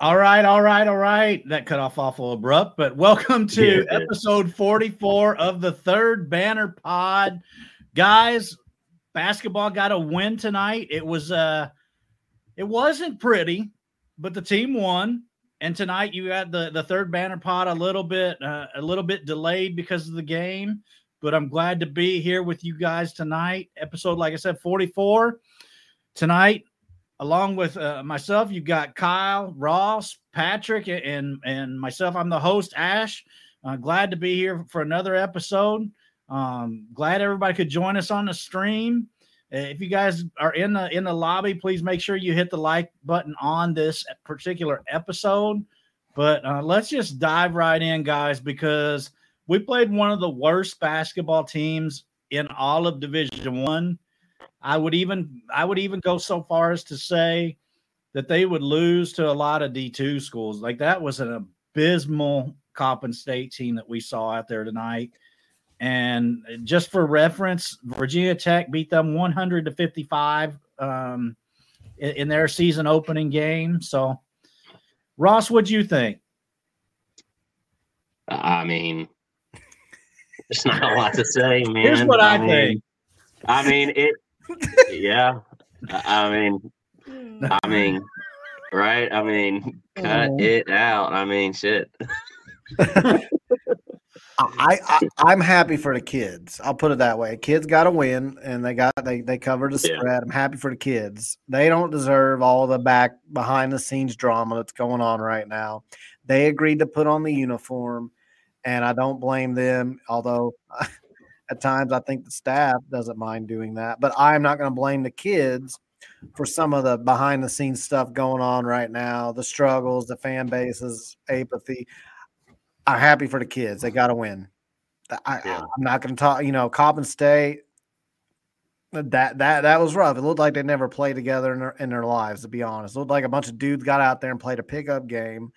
All right, all right, all right. That cut off awful abrupt, but welcome to Yeah. episode 44 of the third banner pod. Guys, basketball got a win tonight. It was uh it wasn't pretty, but the team won. And tonight you had the the third banner pod a little bit uh, a little bit delayed because of the game, but I'm glad to be here with you guys tonight. Episode like I said 44 tonight along with uh, myself, you've got Kyle, Ross, Patrick, and and myself. I'm the host, Ash. Uh, glad to be here for another episode. Um, glad everybody could join us on the stream. Uh, If you guys are in the in the lobby, please make sure you hit the like button on this particular episode. But uh, let's just dive right in, guys, because we played one of the worst basketball teams in all of Division One. I would even I would even go so far as to say that they would lose to a lot of D2 schools. Like that was an abysmal Coppin State team that we saw out there tonight. And just for reference, Virginia Tech beat them 100 to 55 um, in, in their season opening game. So, Ross, what do you think? I mean, there's not a lot to say, man. Here's what I, mean, think. I mean, it. Yeah. I I mean, hmm. I mean, right? I mean, cut Oh. it out. I mean, shit. I, I I'm happy for the kids. I'll put it that way. Kids got to win, and they got they they covered the Yeah. spread. I'm happy for the kids. They don't deserve all the back behind the scenes drama that's going on right now. They agreed to put on the uniform, and I don't blame them. Although at times I think the staff doesn't mind doing that, but I'm not going to blame the kids for some of the behind the scenes stuff going on right now. The struggles, the fan bases, apathy. I'm happy for the kids. They got to win. I, Yeah. I'm not going to talk. You know, Coppin State. Uh, that that that was rough. It looked like they never played together in their in their lives. To be honest, it looked like a bunch of dudes got out there and played a pickup game,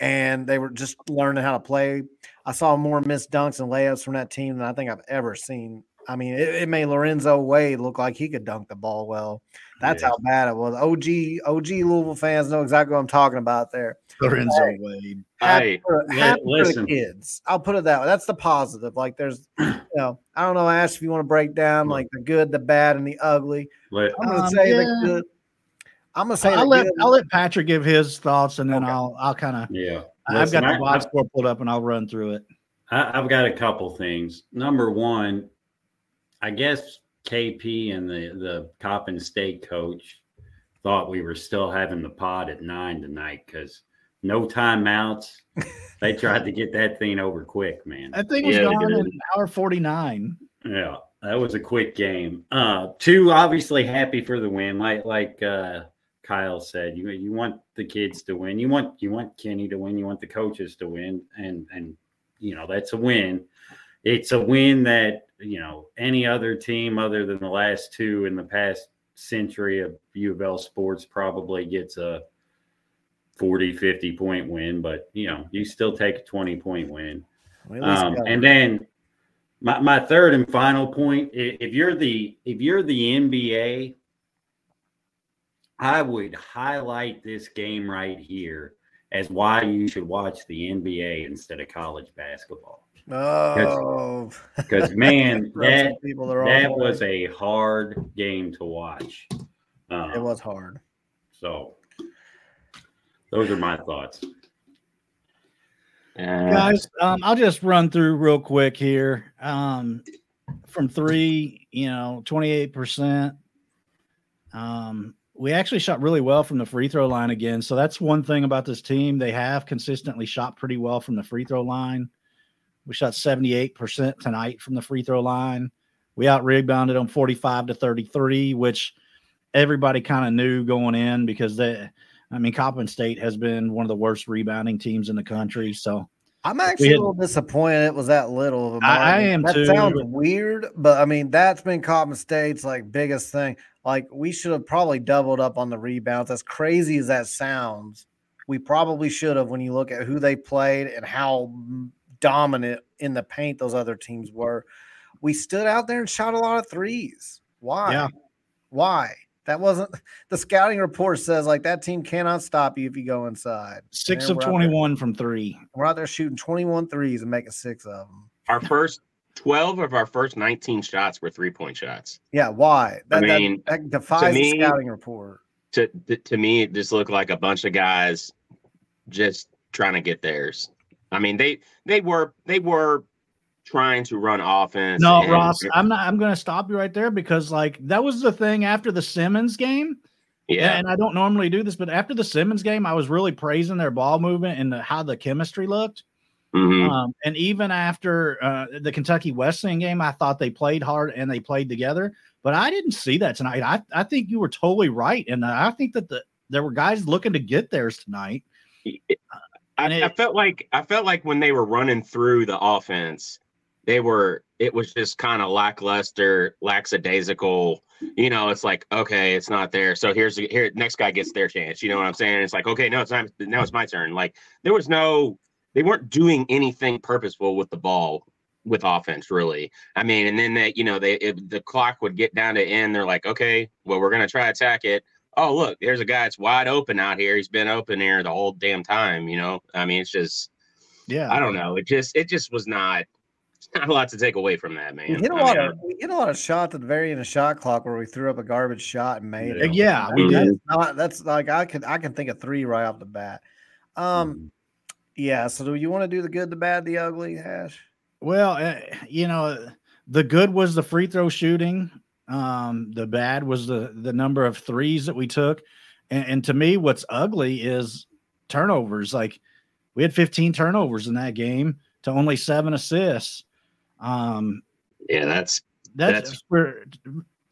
and they were just learning how to play. I saw more missed dunks and layups from that team than I think I've ever seen. I mean, it, it made Lorenzo Wade look like he could dunk the ball well. That's Yeah. how bad it was. OG OG Louisville fans know exactly what I'm talking about there. Lorenzo Hey. Wade. Happy, Hey, for, li- happy for the listen. kids. I'll put it that way. That's the positive. Like there's, you know, I don't know, Ash, if you want to break down like the good, the bad, and the ugly. Let, I'm gonna Um, say yeah. the good. I'm gonna say I'll let good. I'll let Patrick give his thoughts, and then Okay. I'll I'll kind of yeah. I've Listen, got the I- box score pulled up, and I'll run through it. I, I've got a couple things. Number one, I guess KP and the the Coppin State coach thought we were still having the pod at nine tonight because no timeouts. they tried to get that thing over quick, man. That thing was Yeah, gone did. in hour forty nine. Yeah, that was a quick game. Uh, two, obviously happy for the win. Like like uh, Kyle said, you you want the kids to win. You want you want Kenny to win. You want the coaches to win, and and you know that's a win. It's a win that you know any other team other than the last two in the past century of U of L sports probably gets a 40 50 point win but you know you still take a 20 point win um, and then my, my third and final point if you're the if you're the nba i would highlight this game right here as why you should watch the nba instead of college basketball Oh, because man that people they're that was a hard game to watch um, it was hard. so those are my thoughts uh, Guys, um, I'll just run through real quick here. Um, from three, you know, twenty eight percent. Um, we actually shot really well from the free throw line again. So that's one thing about this team. They have consistently shot pretty well from the free throw line. We shot 78% tonight from the free throw line. We out rebounded them 45 to 33, which everybody kind of knew going in because they, I mean, Coppin State has been one of the worst rebounding teams in the country. So I'm actually had- a little disappointed it was that little of a I- I am that too. sounds weird, but I mean that's been Coppin State's like biggest thing. Like we should have probably doubled up on the rebounds. As crazy as that sounds, we probably should have when you look at who they played and how dominant in the paint those other teams were. We stood out there and shot a lot of threes. Why? Yeah. Why? That wasn't the scouting report says like that team cannot stop you if you go inside. Six of we're out there- 21 from three. We're out there shooting 21 threes and making six of them. Our first 12 of our first 19 shots were three point shots. Yeah, why? I That, that- mean, that, defies me- the scouting report. To, to to me, it just looked like a bunch of guys just trying to get theirs. I mean, they they were they were trying to run offense. No, and- Ross, I'm not. I'm going to stop you right there because like that was the thing after the Simmons game. yeah, And I don't normally do this, but after the Simmons game, I was really praising their ball movement and the, how the chemistry looked. Mhm. Um, and even after uh, the Kentucky Wesleyan game, I thought they played hard and they played together. But I didn't see that tonight. I, I think you were totally right, and I think that the there were guys looking to get theirs tonight. and I, it- I felt like I felt like when they were running through the offense, they were it was just kind of lackluster, lackadaisical. You know, it's like okay, it's not there. So here's here next guy gets their chance. You know what I'm saying? It's like okay, no, it's not. Now it's my turn. Like there was no, they weren't doing anything purposeful with the ball with offense really. I mean, and then that you know they if the clock would get down to end. They're like, okay, well we're gonna try to attack it oh look there's a guy that's wide open out here he's been open here the whole damn time you know i mean it's just Yeah, i don't know it just it just was not it's not a lot to take away from that man We hit a I lot mean, of we hit a lot of shots at the very end of shot clock where we threw up a garbage shot and made it. yeah, we That's did. not that's like I can I can think of three right off the bat. Um yeah, so do you want to do the good, the bad, the ugly, Hash? Well, uh, you know, the good was the free throw shooting. Um, the bad was the the number of threes that we took, and, and to me, what's ugly is turnovers. Like we had 15 turnovers in that game to only seven assists. Um, yeah that's that's, That's- where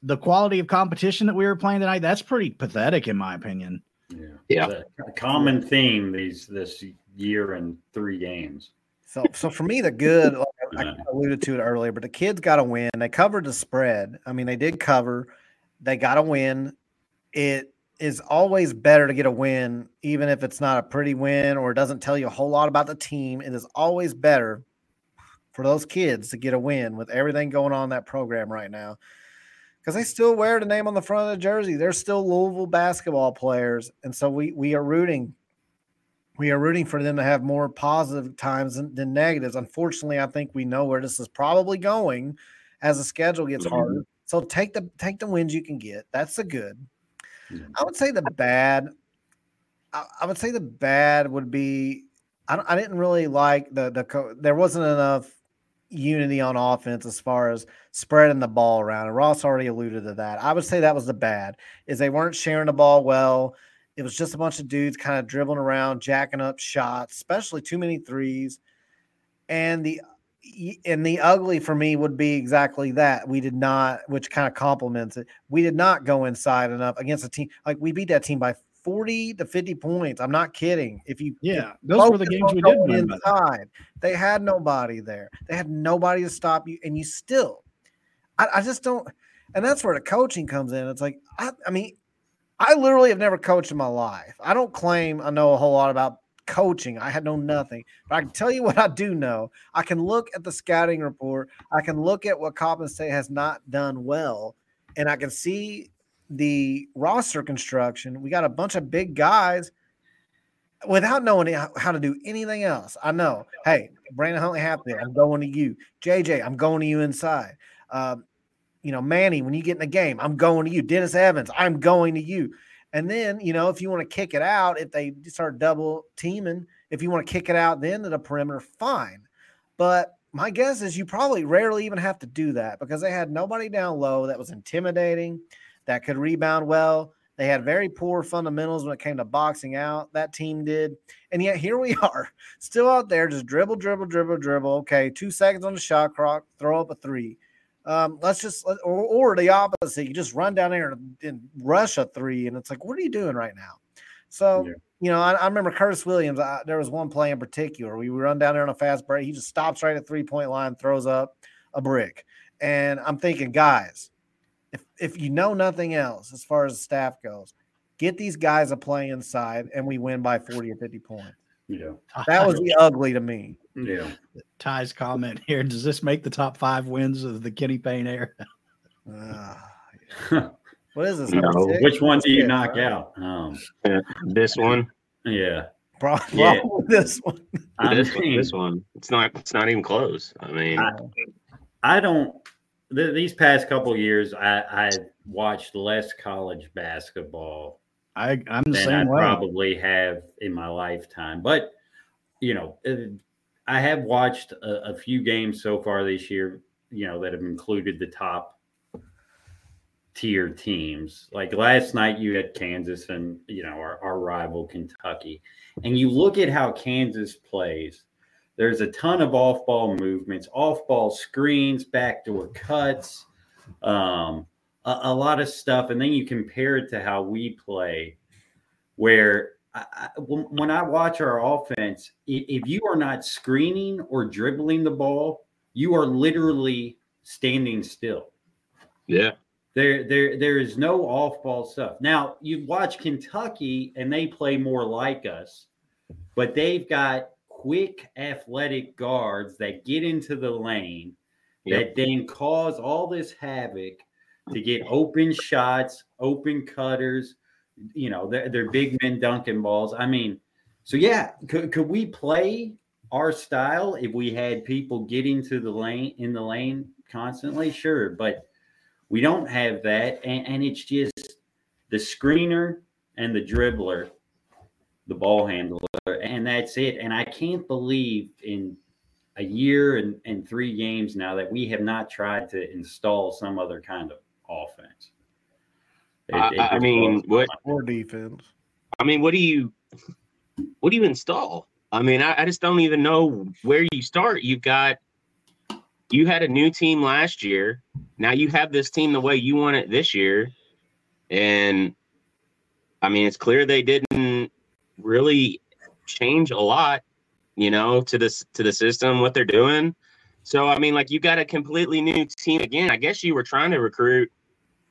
the quality of competition that we were playing tonight. That's pretty pathetic, in my opinion. Yeah. Yeah. It's a common theme these this year in three games. So so for me, the good like, I, I alluded to it earlier, but the kids got a win. They covered the spread. I mean, they did cover. They got a win. It is always better to get a win, even if it's not a pretty win or it doesn't tell you a whole lot about the team. It is always better for those kids to get a win with everything going on in that program right now. Because they still wear the name on the front of the jersey. They're still Louisville basketball players. And so we we are rooting we are rooting for them to have more positive times than, than negatives. Unfortunately, I think we know where this is probably going as the schedule gets Mhm. harder. So take the take the wins you can get. That's the good. Yeah. I would say the bad. I, I would say the bad would be. I, I didn't really like the the co- there wasn't enough unity on offense as far as spreading the ball around. And Ross already alluded to that. I would say that was the bad is they weren't sharing the ball well. It was just a bunch of dudes kind of dribbling around, jacking up shots, especially too many threes. And the and the ugly for me would be exactly that. We did not, which kind of complements it. We did not go inside enough against a team like we beat that team by 40 to 50 points. I'm not kidding. If you Yeah, those were the games we did win. inside, they had nobody there. They had nobody to stop you, and you still. I, I just don't, and that's where the coaching comes in. It's like I, I mean, I literally have never coached in my life. I don't claim I know a whole lot about coaching. I had known nothing, but I can tell you what I do know. I can look at the scouting report. I can look at what Coppin State has not done well, and I can see the roster construction. We got a bunch of big guys without knowing how to do anything else. I know, hey, Brandon Huntley Hatfield, I'm going to you. JJ, I'm going to you inside. Um, you know, Manny, when you get in the game, I'm going to you. Dennis Evans, I'm going to you. And then, you know, if you want to kick it out, if they start double teaming, if you want to kick it out then to the perimeter, fine. But my guess is you probably rarely even have to do that because they had nobody down low that was intimidating, that could rebound well. They had very poor fundamentals when it came to boxing out. That team did. And yet here we are, still out there, just dribble, dribble, dribble, dribble. Okay, two seconds on the shot clock, throw up a three. Um, let's just, or, or the opposite. You just run down there and, and rush a three. And it's like, what are you doing right now? So, Yeah. you know, I, I remember Curtis Williams. I, there was one play in particular. We run down there on a fast break. He just stops right at three point line, throws up a brick. And I'm thinking, guys, if if you know nothing else as far as the staff goes, get these guys a play inside and we win by 40 or 50 points. Yeah. That was the ugly to me. Yeah. Ty's comment here. Does this make the top five wins of the Kenny Payne era? Uh, What is this? No. Which one do you Yeah, knock right. out? Um, This one, yeah. Pro- Yeah. probably this one. I this one, mean, this one. It's not. It's not even close. I mean, I- I don't. Th- these past couple years, I, I watched less college basketball I, I'm the than I same way. probably have in my lifetime. But you know, uh, I have watched a, a few games so far this year. You know that have included the top tier teams. Like last night, you had Kansas and you know our, our rival Kentucky, and you look at how Kansas plays. There's a ton of off-ball movements, off-ball screens, backdoor cuts, um, a, a lot of stuff, and then you compare it to how we play, where I, when I watch our offense, if you are not screening or dribbling the ball, you are literally standing still. yeah, There, there, there is no off-ball stuff. Now you watch Kentucky, and they play more like us, but they've got quick, athletic guards that get into the lane Yep. that then cause all this havoc to get open shots, open cutters. You know, they're, they're big men dunking balls. I mean, so yeah, could, could we play our style if we had people getting to the lane in the lane constantly? Sure, but we don't have that, and, and it's just the screener and the dribbler, the ball handler, and that's it. And I can't believe in a year and, and three games now that we have not tried to install some other kind of offense. It- I, it I mean, what? Or defense. I mean, what do you? What do you install? I mean, I, I just don't even know where you start. You've got. You had a new team last year. Now you have this team the way you want it this year, and I mean, it's clear they didn't really change a lot, you know, to this to the system what they're doing. So I mean, like you got a completely new team again. I guess you were trying to recruit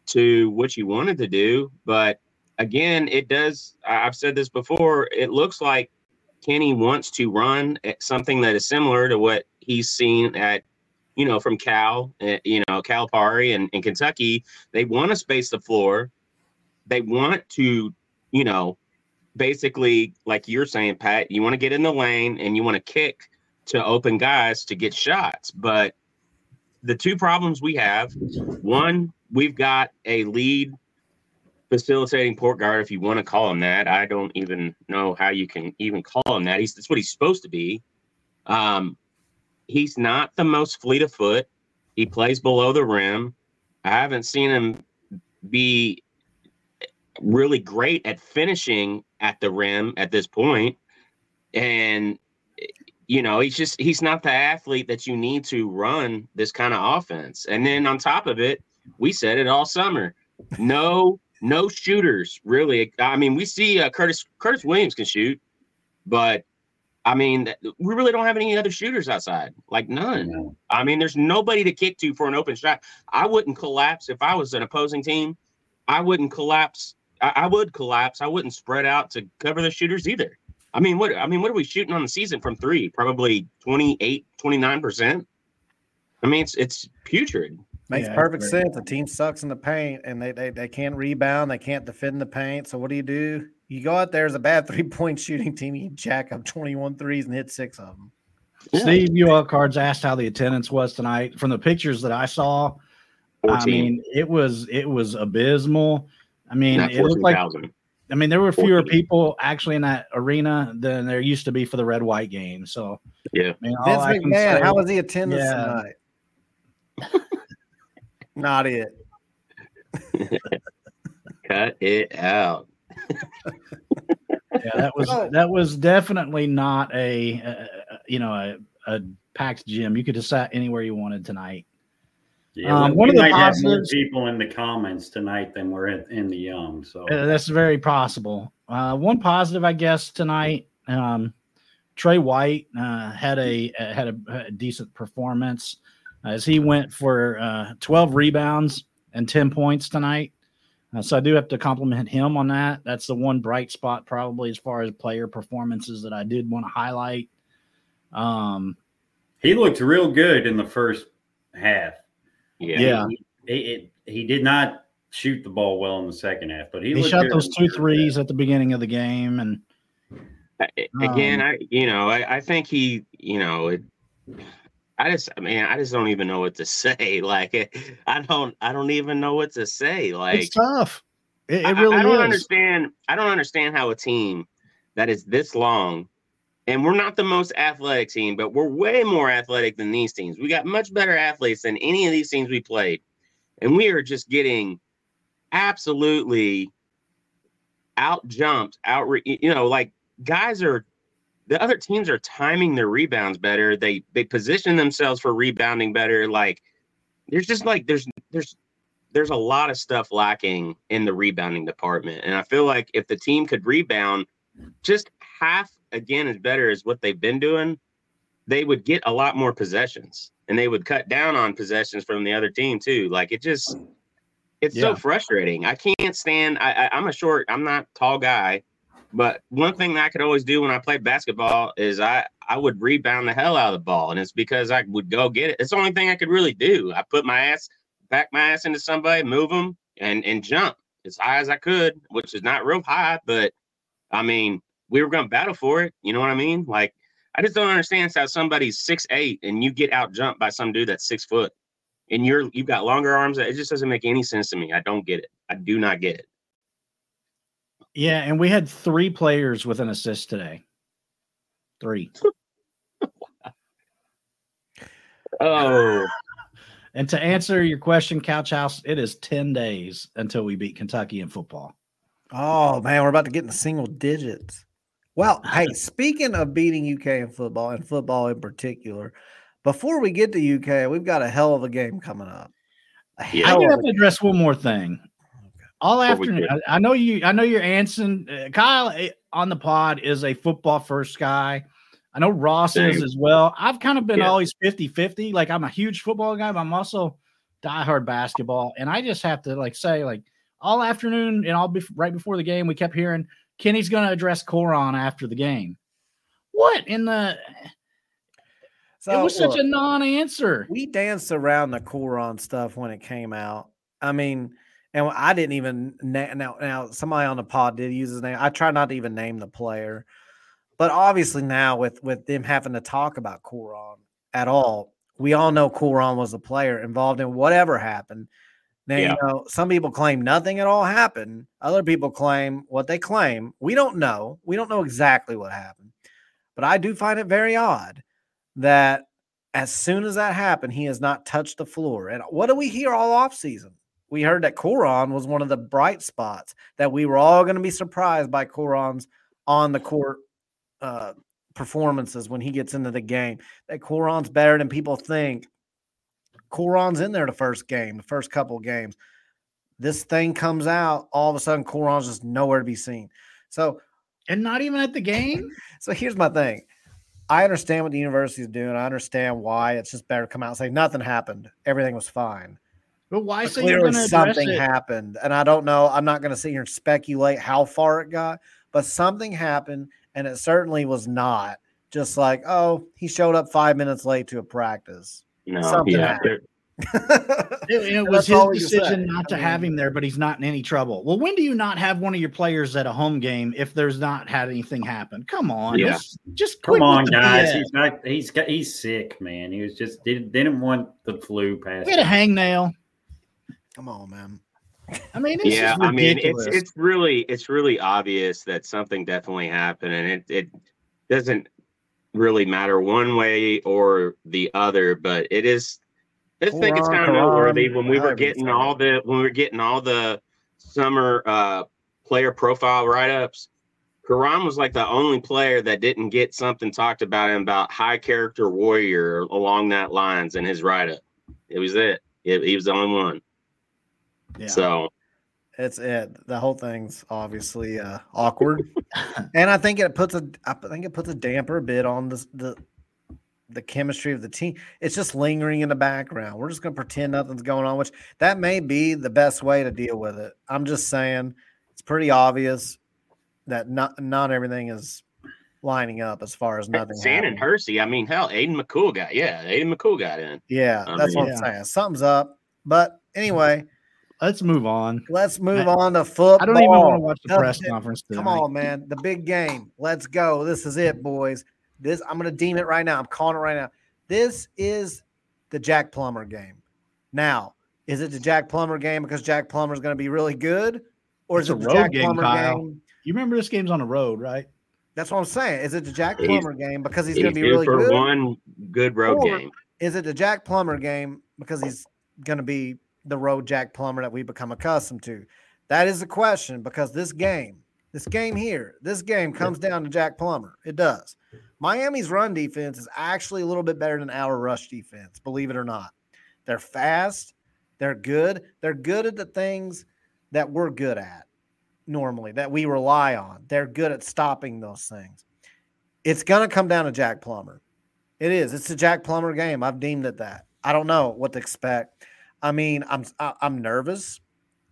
to what you wanted to do, but again, it does. I've said this before. It looks like Kenny wants to run something that is similar to what he's seen at, you know, from Cal, uh, you know, Calipari and, and Kentucky. They want to space the floor. They want to, you know, basically, like you're saying, Pat, you want to get in the lane and you want to kick to open guys to get shots. But the two problems we have one, we've got a lead facilitating port guard, if you want to call him that. I don't even know how you can even call him that. He's that's what he's supposed to be. Um, he's not the most fleet of foot. He plays below the rim. I haven't seen him be really great at finishing at the rim at this point. And you know, he's just he's not the athlete that you need to run this kind of offense. And then on top of it, we said it all summer. No, no shooters really. I mean, we see uh, Curtis Curtis Williams can shoot, but I mean, we really don't have any other shooters outside. Like none. No. I mean, there's nobody to kick to for an open shot. I wouldn't collapse if I was an opposing team. I wouldn't collapse. I, I would collapse. I wouldn't spread out to cover the shooters either. I mean, what I mean, what are we shooting on the season from three? Probably 28, 29%. I mean, it's it's putrid. Makes Yeah, perfect sense. The team sucks in the paint and they, they they can't rebound, they can't defend the paint. So what do you do? You go out there as a bad three point shooting team, you jack up 21 threes and hit six of them. Yeah. Steve UL Cards asked how the attendance was tonight. From the pictures that I saw, 14, I mean, it was it was abysmal. I mean, not it looked like 14,000. I mean there were fewer 14. people actually in that arena than there used to be for the red white game. So Yeah. I mean, all Vince McMahon, say- how was the attendance Yeah. tonight? Not it. Cut it out. yeah, that was that was definitely not a, uh you know a, a packed gym. You could have sat anywhere you wanted tonight. Yeah, Um, one we of the might have more positives- people in the comments tonight than we're in, in the Yum. So Uh, that's very possible. Uh, one positive, I guess, tonight. Um, Tre White uh, had a uh, had a, a decent performance as he went for uh, 12 rebounds and 10 points tonight. Uh, so I do have to compliment him on that. That's the one bright spot, probably as far as player performances that I did want to highlight. Um, he looked real good in the first half. Yeah. Yeah. He, it, it- he did not shoot the ball well in the second half, but he, He shot good those in the two third threes half. at the beginning of the game, and I- again, Um, I you know, I, I think he, you know, it, I just, I mean, I just don't even know what to say. Like, eh, I don't, I don't even know what to say. Like, it's tough. It, I- it really I, don't is. understand. I don't understand how a team that is this long, and we're not the most athletic team, but we're way more athletic than these teams. We got much better athletes than any of these teams we played, and we are just getting absolutely out jumped, out. You know, like guys are. The other teams are timing their rebounds better. They they position themselves for rebounding better. Like there's just like there's there's there's a lot of stuff lacking in the rebounding department. And I feel like if the team could rebound just half again as better as what they've been doing, they would get a lot more possessions and they would cut down on possessions from the other team too. Like it just it's Yeah. so frustrating. I can't stand I, I I'm a short, I'm not tall guy, but one thing that I could always do when I played basketball is I I would rebound the hell out of the ball. And it's because I would go get it. It's the only thing I could really do. I put my ass back my ass into somebody, move them, and and jump as high as I could, which is not real high, but I mean, we were going to battle for it. You know what I mean? Like, I just don't understand how somebody's six eight and you get out jumped by some dude that's six foot, and you're you've got longer arms. It just doesn't make any sense to me. I don't get it. I do not get it. Yeah, and we had three players with an assist today. Three. Oh, And to answer your question, Couch House, it is 10 days until we beat Kentucky in football. Oh man, we're about to get in the single digits. Well, hey, speaking of beating UK in football and football in particular, before we get to UK, we've got a hell of a game coming up. Yeah. I hell do of have to address one more thing. All afternoon, I, I know you. I know you're answering. Uh, Kyle eh, on the pod is a football first guy. I know Ross is as well. I've kind of been Yeah. always 50 50. Like I'm a huge football guy, but I'm also diehard basketball. And I just have to like say, like all afternoon and all be- right before the game, we kept hearing Kenny's going to address Koron after the game. What in the? So, it was such look, a non-answer. we danced around the Koron stuff when it came out. I mean, and I didn't even na- now. Now somebody on the pod did use his name. I try not to even name the player, but obviously now with with them having to talk about Koron at all, we all know Koron was a player involved in whatever happened. Now Yeah. you know some people claim nothing at all happened. Other people claim what they claim. We don't know. We don't know exactly what happened, but I do find it very odd that as soon as that happened, he has not touched the floor. And what do we hear all off season? We heard that Koron was one of the bright spots that we were all going to be surprised by Koron's on the court uh, performances when he gets into the game. That Koron's better than people think. Koron's in there the first game, the first couple games. This thing comes out, all of a sudden Koron's just nowhere to be seen. So And not even at the game. so here's my thing. I understand what the university is doing. I understand why it's just better to come out and say nothing happened. Everything was fine. But why But say you're clearly going to something it? happened. And I don't know. I'm not going to sit here and speculate how far it got, but something happened. And it certainly was not just like, oh, he showed up five minutes late to a practice. no, Something yeah. happened. It, it was his we can say. decision not to I have him there, but he's not in any trouble. Well, when do you not have one of your players at a home game if there's not had anything happen? Come on, Yeah. just, just Come on, guys. BS. He's not. He's got. He's sick, man. He was just didn't didn't want the flu past. Get a hangnail. Come on, man. I mean, this yeah is i mean it's it's really it's really obvious that something definitely happened and it, it doesn't really matter one way or the other but it is i just think it's kind of noteworthy when we were getting all the when we were getting all the summer uh player profile write-ups Koron was like the only player that didn't get something talked about him about high character warrior along that lines in his write-up. It was it, it he was the only one yeah. so It's it. The whole thing's obviously uh, awkward, and I think it puts a. I think it puts a damper a bit on the the the chemistry of the team. It's just lingering in the background. We're just going to pretend nothing's going on, which that may be the best way to deal with it. I'm just saying it's pretty obvious that not not everything is lining up as far as nothing. Sand and. Hersey. I mean, hell, Aiden McCool got yeah, Aiden McCool got in. Yeah, I that's mean- what I'm saying. Something's up. But anyway, let's move on. Let's move on to football. I don't even want to watch the press th- conference. Tonight. Come on, man. The big game. Let's go. This is it, boys. This I'm gonna deem it right now. I'm calling it right now. This is the Jack Plummer game. Now, is it the Jack Plummer game because Jack Plummer is gonna be really good? Or It's is a it the road Jack game, Plummer Kyle. game? You remember this game's on the road, right? That's what I'm saying. Is it the Jack He's- Plummer game because he's, He's, gonna be due really for good? one good road Or- game. Is it the Jack Plummer game because he's going to be the road Jack Plummer that we become accustomed to? That is the question because this game, this game here, this game comes down to Jack Plummer. It does. Miami's run defense is actually a little bit better than our rush defense, believe it or not. They're fast, they're good, they're good at the things that we're good at normally, that we rely on. They're good at stopping those things. It's going to come down to Jack Plummer. It is. It's a Jack Plummer game. I've deemed it that. I don't know what to expect. I mean, I'm I- I'm nervous.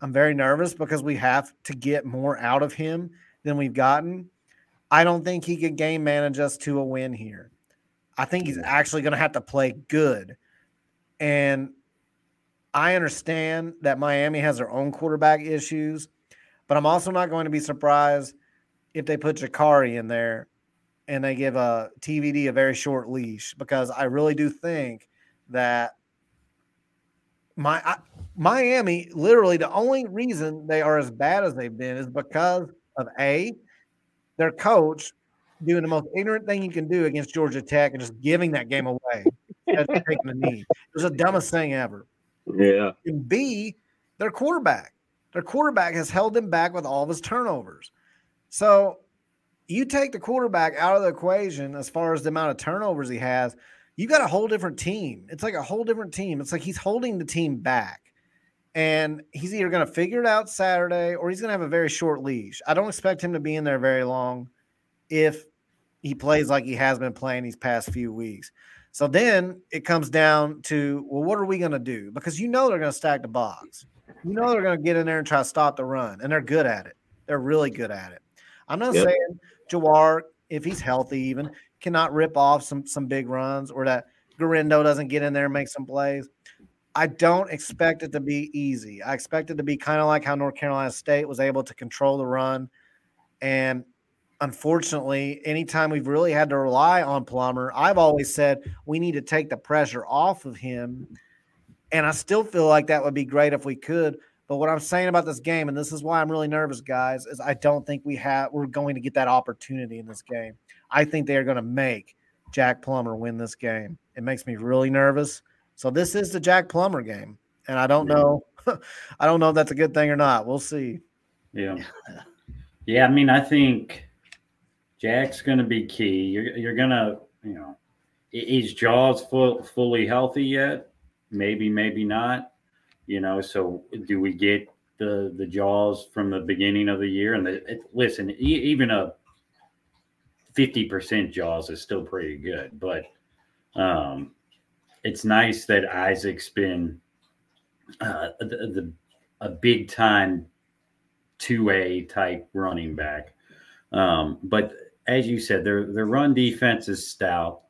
I'm very nervous because we have to get more out of him than we've gotten. I don't think he could game manage us to a win here. I think he's mm. actually going to have to play good. And I understand that Miami has their own quarterback issues, but I'm also not going to be surprised if they put Jacurri in there and they give a TVD a very short leash because I really do think that my I, Miami literally the only reason they are as bad as they've been is because of a their coach doing the most ignorant thing you can do against Georgia Tech and just giving that game away. That's taking a knee. It was the dumbest thing ever. Yeah. And B, their quarterback. Their quarterback has held them back with all of his turnovers. So you take the quarterback out of the equation as far as the amount of turnovers he has, you got a whole different team. It's like a whole different team. It's like he's holding the team back. And he's either going to figure it out Saturday or he's going to have a very short leash. I don't expect him to be in there very long if he plays like he has been playing these past few weeks. So then it comes down to, well, what are we going to do? Because you know they're going to stack the box. You know they're going to get in there and try to stop the run, and they're good at it. They're really good at it. I'm not Yep. saying Jawhar, if he's healthy, even cannot rip off some some big runs or that Guerendo doesn't get in there and make some plays. I don't expect it to be easy. I expect it to be kind of like how North Carolina State was able to control the run. And unfortunately, anytime we've really had to rely on Plummer, I've always said we need to take the pressure off of him. And I still feel like that would be great if we could. But what I'm saying about this game, and this is why I'm really nervous, guys, is I don't think we have we're going to get that opportunity in this game. I think they are going to make Jack Plummer win this game. It makes me really nervous. So this is the Jack Plummer game, and I don't know, I don't know if that's a good thing or not. We'll see. Yeah. Yeah, I mean, I think Jack's going to be key. You're you're going to, you know, i- is Jaws full, fully healthy yet? Maybe, maybe not. You know, so do we get the the Jaws from the beginning of the year? And the, it, listen, e- even a fifty percent Jaws is still pretty good, but um, it's nice that Isaac's been uh, the, the a big time two A type running back. Um, but as you said, their their run defense is stout,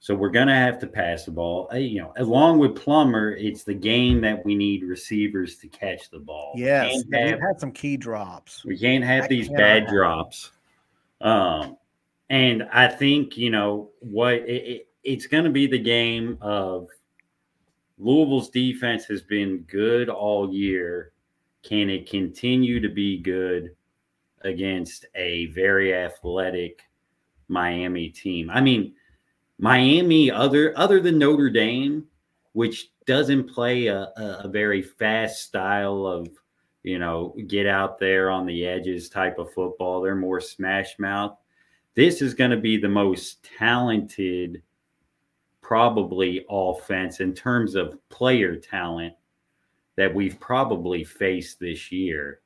so we're gonna have to pass the ball. Uh, You know, along with Plummer, it's the game that we need receivers to catch the ball. Yes, can't yeah, have- we've had some key drops. we can't have I these cannot bad have- drops. Um, and I think you know what it, it, it's going to be the game of Louisville's defense has been good all year. Can it continue to be good against a very athletic Miami team? I mean, Miami, other other than Notre Dame, which doesn't play a, a, very fast style of you know, get out there on the edges type of football. They're more smash mouth. This is going to be the most talented, probably offense in terms of player talent that we've probably faced this year.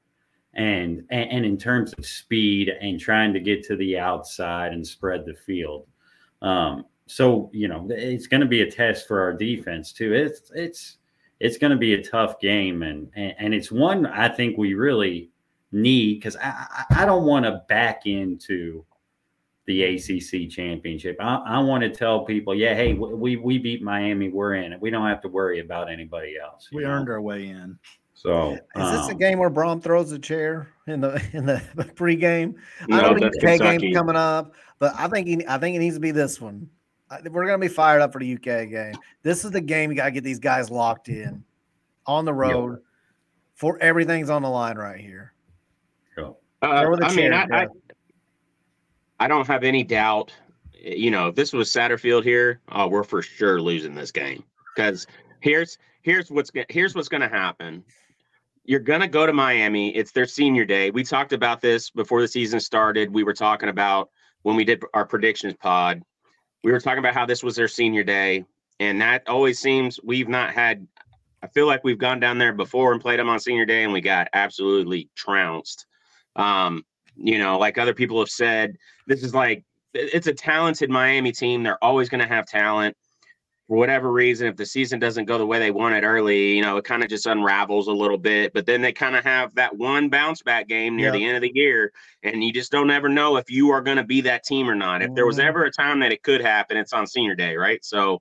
And, and and in terms of speed and trying to get to the outside and spread the field. Um, so you know it's going to be a test for our defense too. It's it's it's going to be a tough game, and and, and it's one I think we really need because I, I I don't want to back into the ACC championship. I, I want to tell people, yeah, hey, we we beat Miami, we're in it. We don't have to worry about anybody else. We know? earned our way in. So Is this a um, game where Brohm throws a chair in the in the pregame? I No, know the that's UK Kentucky. game's coming up, but I think he, I think it needs to be this one. I- We're gonna be fired up for the UK game. This is the game you gotta get these guys locked in on the road. For everything's on the line right here. go. Uh, Throw the I mean, I, I. I don't have any doubt. You know, if this was Satterfield here, oh, we're for sure losing this game because here's here's what's here's what's going to happen. You're going to go to Miami. It's their senior day. We talked about this before the season started. We were talking about when we did our predictions pod. We were talking about how this was their senior day, and that always seems we've not had. I feel like we've gone down there before and played them on senior day, and we got absolutely trounced. Um, you know, like other people have said, this is like it's a talented Miami team. They're always going to have talent for whatever reason. If the season doesn't go the way they want it early, you know, it kind of just unravels a little bit. But then they kind of have that one bounce back game near Yeah. the end of the year, and you just don't ever know if you are going to be that team or not. If there was Mhm. ever a time that it could happen, it's on senior day, right? So,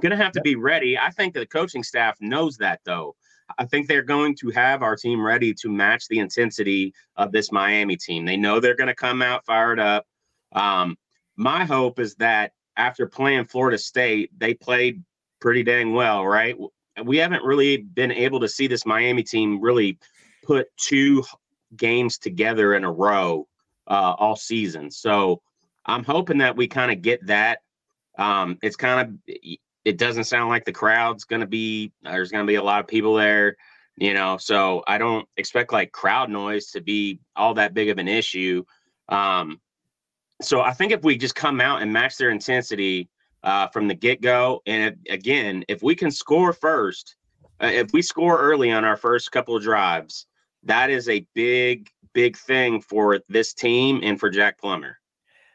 going to have to be ready. I think the coaching staff knows that though. I think they're going to have our team ready to match the intensity of this Miami team. They know they're going to come out fired up. Um, my hope is that after playing Florida State, they played pretty dang well, right? We haven't really been able to see this Miami team really put two games together in a row uh, all season. So I'm hoping that we kind of get that. Um, it's kind of it doesn't sound like the crowd's going to be there's going to be a lot of people there you know so i don't expect like crowd noise to be all that big of an issue um so i think if we just come out and match their intensity uh from the get-go and if, again if we can score first uh, if we score early on our first couple of drives that is a big big thing for this team and for jack plummer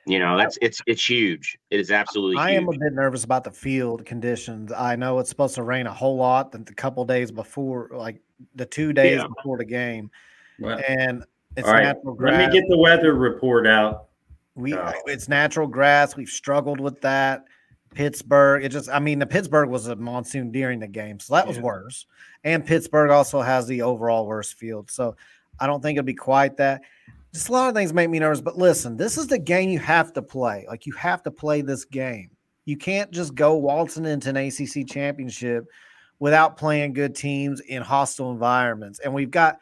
you know that's it's it's huge it is absolutely I huge. am a bit nervous about the field conditions. I know it's supposed to rain a whole lot the, the couple days before, like the two days Yeah. before the game, Well, and it's all right. natural Let grass. me get the weather report out. We it's natural grass. We've struggled with that. Pittsburgh, it just I mean the Pittsburgh was a monsoon during the game, so that was worse. And Pittsburgh also has the overall worst field. So I don't think it'll be quite that. Just a lot of things make me nervous. But listen, this is the game you have to play. Like you have to play this game. You can't just go waltzing into an ACC championship without playing good teams in hostile environments. And we've got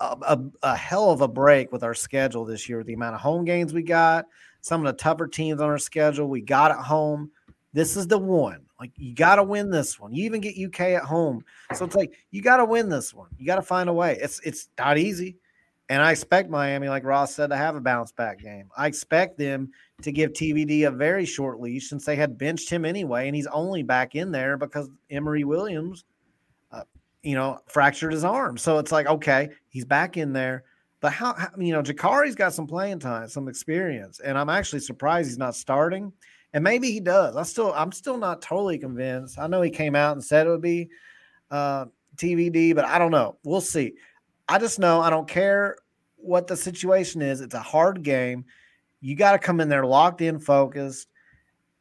a, a, hell of a break with our schedule this year. The amount of home games we got, some of the tougher teams on our schedule we got at home. This is the one. Like you got to win this one. You even get UK at home, so it's like you got to win this one. You got to find a way. It's it's not easy, and I expect Miami, like Ross said, to have a bounce back game. I expect them to give TVD a very short leash since they had benched him anyway, and he's only back in there because Emory Williams uh, you know, fractured his arm. So it's like, okay, he's back in there. But how, how you know, Jacurri's got some playing time, some experience, and I'm actually surprised he's not starting. And maybe he does. I still, I'm still not totally convinced. I know he came out and said it would be uh, TVD, but I don't know. We'll see. I just know I don't care what the situation is. It's a hard game. You got to come in there locked in, focused,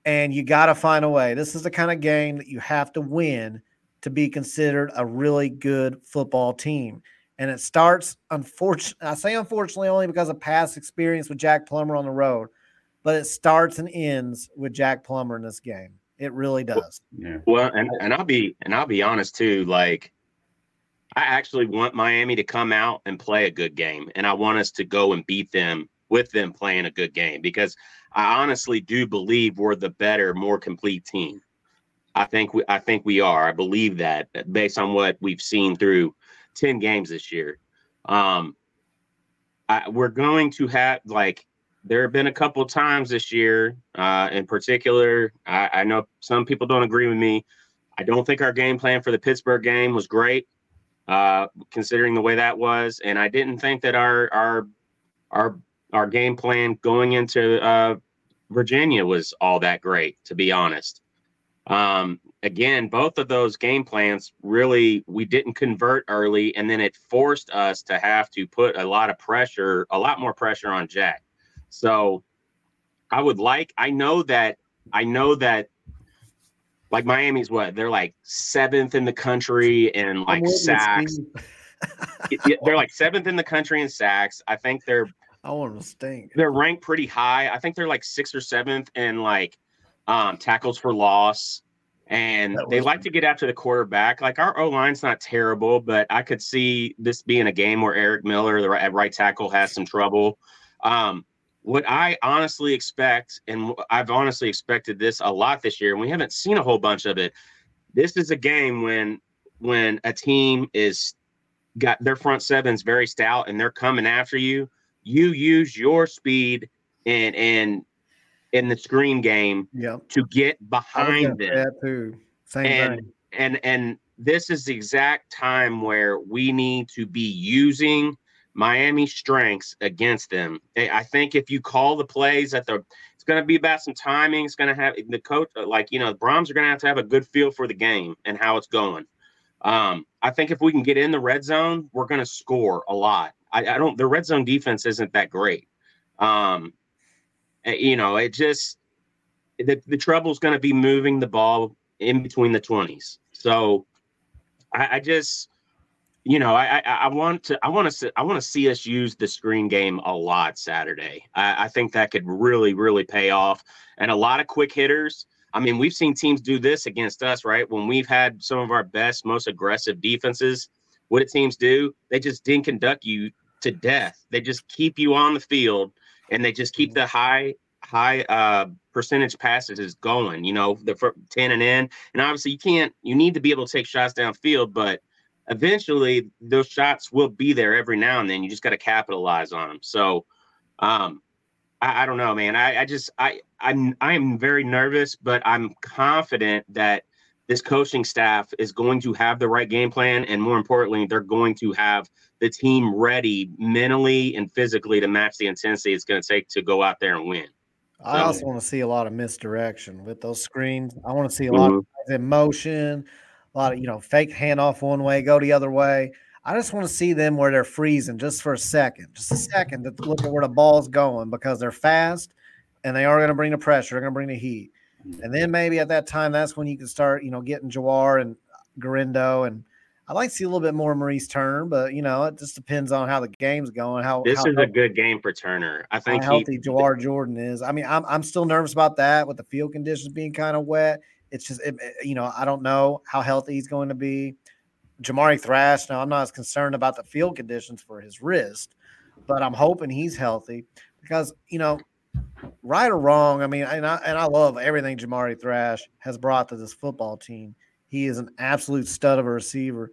and you got to find a way. This is the kind of game that you have to win to be considered a really good football team. And it starts, unfortunately, I say unfortunately only because of past experience with Jack Plummer on the road, but it starts and ends with Jack Plummer in this game. It really does. Yeah. Well, and, and I'll be and I'll be honest too. Like, I actually want Miami to come out and play a good game, and I want us to go and beat them with them playing a good game because I honestly do believe we're the better, more complete team. I think we I think we are. I believe that based on what we've seen through ten games this year. Um, I, we're going to have like there have been a couple times this year, uh, in particular. I, I know some people don't agree with me. I don't think our game plan for the Pittsburgh game was great, uh, considering the way that was, and I didn't think that our our our our game plan going into uh, Virginia was all that great, to be honest. Um, again, both of those game plans really we didn't convert early, and then it forced us to have to put a lot of pressure, a lot more pressure on Jack. So I would like, I know that, I know that like Miami's what they're like seventh in the country and like sacks. they're like seventh in the country in sacks. I think they're I want to stink. They're ranked pretty high. I think they're like sixth or seventh in like um, tackles for loss. And they like to get after the quarterback. Like our O line's not terrible, but I could see this being a game where Eric Miller, the right, right tackle, has some trouble. Um, what I honestly expect, and I've honestly expected this a lot this year, and we haven't seen a whole bunch of it. This is a game when when a team is got their front sevens very stout and they're coming after you. You use your speed and and in the screen game yep. to get behind them. That too. Same and, thing. And and this is the exact time where we need to be using Miami strengths against them. I think if you call the plays that the it's going to be about some timing. It's going to have the coach like you know the Brohms are going to have to have a good feel for the game and how it's going. Um, I think if we can get in the red zone, we're going to score a lot. I, I, don't. The red zone defense isn't that great. Um, Uh, you know, it just the the trouble is going to be moving the ball in between the twenties. So I, I just you know, I, I, I want to I want to I want to see us use the screen game a lot Saturday. I, I, think that could really really pay off, and a lot of quick hitters. I mean, we've seen teams do this against us, right? When we've had some of our best, most aggressive defenses, what do teams do? They just dink and duck you to death. They just keep you on the field, and they just keep the high high uh percentage passes going. You know, the ten and in, and obviously you can't. You need to be able to take shots downfield, but eventually those shots will be there every now and then. You just got to capitalize on them. So, um, I, I don't know, man. I, I just I I'm I'm very nervous, but I'm confident that this coaching staff is going to have the right game plan, and more importantly, they're going to have the team ready mentally and physically to match the intensity it's going to take to go out there and win. I also want to see a lot of misdirection with those screens. I want to see a lot mm-hmm. of motion, a lot of you know fake handoff one way, go the other way. I just want to see them where they're freezing just for a second, just a second to look at where the ball's going because they're fast and they are going to bring the pressure, they're going to bring the heat. And then maybe at that time, that's when you can start, you know, getting Jawhar and Guerendo. And I'd like to see a little bit more Maurice Turner, but you know, it just depends on how the game's going. How this how is healthy, a good game for Turner. I think how healthy he, Jawhar Jordan is. I mean, I'm I'm still nervous about that with the field conditions being kind of wet. It's just, it, you know, I don't know how healthy he's going to be. Jamari Thrash. Now, I'm not as concerned about the field conditions for his wrist, but I'm hoping he's healthy because, you know, right or wrong, I mean, and I, and I love everything Jamari Thrash has brought to this football team. He is an absolute stud of a receiver.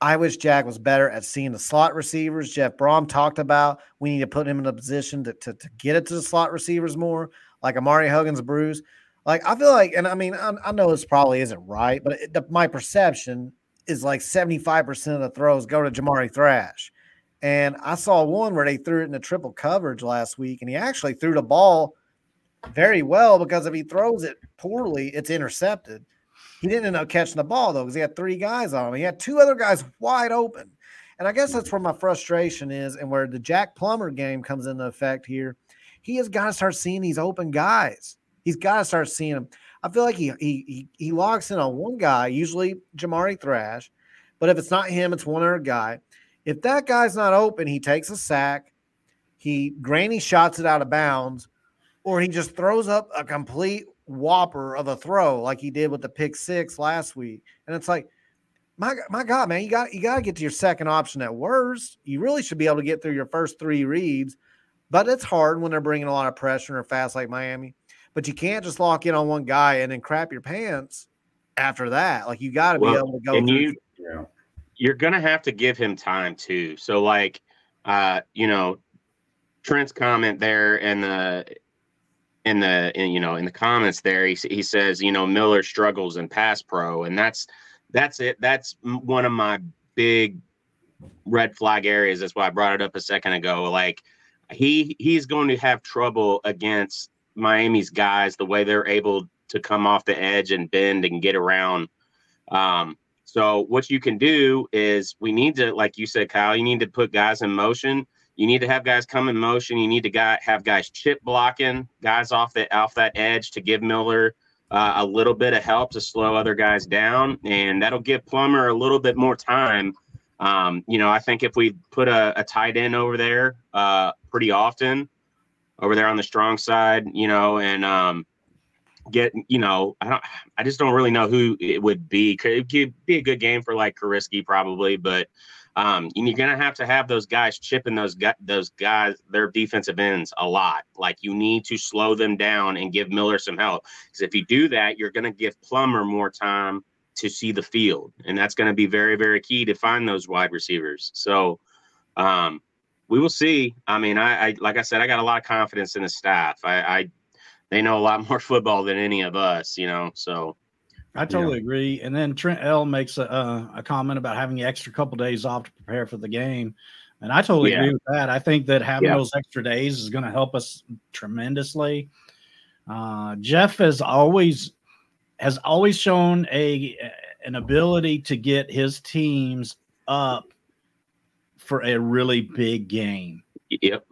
I wish Jack was better at seeing the slot receivers. Jeff Brohm talked about we need to put him in a position to, to, to get it to the slot receivers more, like Ahmari Huggins Bruce. Like I feel like, and I mean, I, I know this probably isn't right, but it, the, my perception is like 75% of the throws go to Jamari Thrash. And I saw one where they threw it in the triple coverage last week, and he actually threw the ball very well because if he throws it poorly, it's intercepted. He didn't end up catching the ball though, because he had three guys on him. He had two other guys wide open. And I guess that's mm-hmm. where my frustration is, and where the Jack Plummer game comes into effect here. He has got to start seeing these open guys. He's got to start seeing them. I feel like he he he, he locks in on one guy, usually Jamari Thrash, but if it's not him, it's one other guy. If that guy's not open, he takes a sack, he granny shots it out of bounds, or he just throws up a complete whopper of a throw like he did with the pick six last week. And it's like, my my God, man, you got you got to get to your second option at worst. You really should be able to get through your first three reads, but it's hard when they're bringing a lot of pressure and are fast like Miami. But you can't just lock in on one guy and then crap your pants after that. Like you got to well, be able to go. And you, yeah. you're gonna have to give him time too. So like, uh, you know, Trent's comment there and the in the in, you know in the comments there, he he says you know Miller struggles in pass pro, and that's that's it. That's one of my big red flag areas. That's why I brought it up a second ago. Like he he's going to have trouble against Miami's guys, the way they're able to come off the edge and bend and get around. Um, so what you can do is we need to, like you said, Kyle, you need to put guys in motion. You need to have guys come in motion. You need to have guys chip blocking guys off the off that edge to give Miller uh, a little bit of help to slow other guys down, and that'll give Plummer a little bit more time. Um, you know, I think if we put a, a tight end over there uh, pretty often, over there on the strong side, you know, and um, get, you know, I don't, I just don't really know who it would be. Could it be a good game for like Kurisky probably, but um, you're gonna have to have those guys chipping those guys, those guys, their defensive ends a lot. Like you need to slow them down and give Miller some help. Because if you do that, you're gonna give Plummer more time to see the field, and that's gonna be very, very key to find those wide receivers. So, um, we will see. I mean, I, I, like I said, I got a lot of confidence in the staff. I, I they know a lot more football than any of us, you know. So I totally yeah. agree. And then Trent L makes a, a comment about having the extra couple days off to prepare for the game. And I totally yeah. agree with that. I think that having yeah. those extra days is going to help us tremendously. Uh, Jeff has always has always shown a an ability to get his teams up for a really big game. Yep.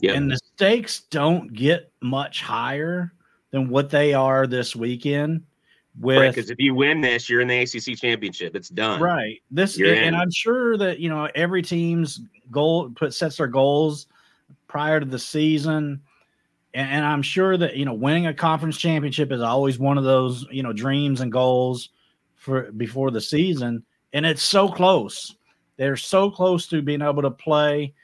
Yep. And the stakes don't get much higher than what they are this weekend. With because right, if you win this, you're in the ACC championship. It's done. Right. This you're and in. I'm sure that you know every team's goal put sets their goals prior to the season. And, and I'm sure that you know winning a conference championship is always one of those you know dreams and goals for before the season. And it's so close. They're so close to being able to play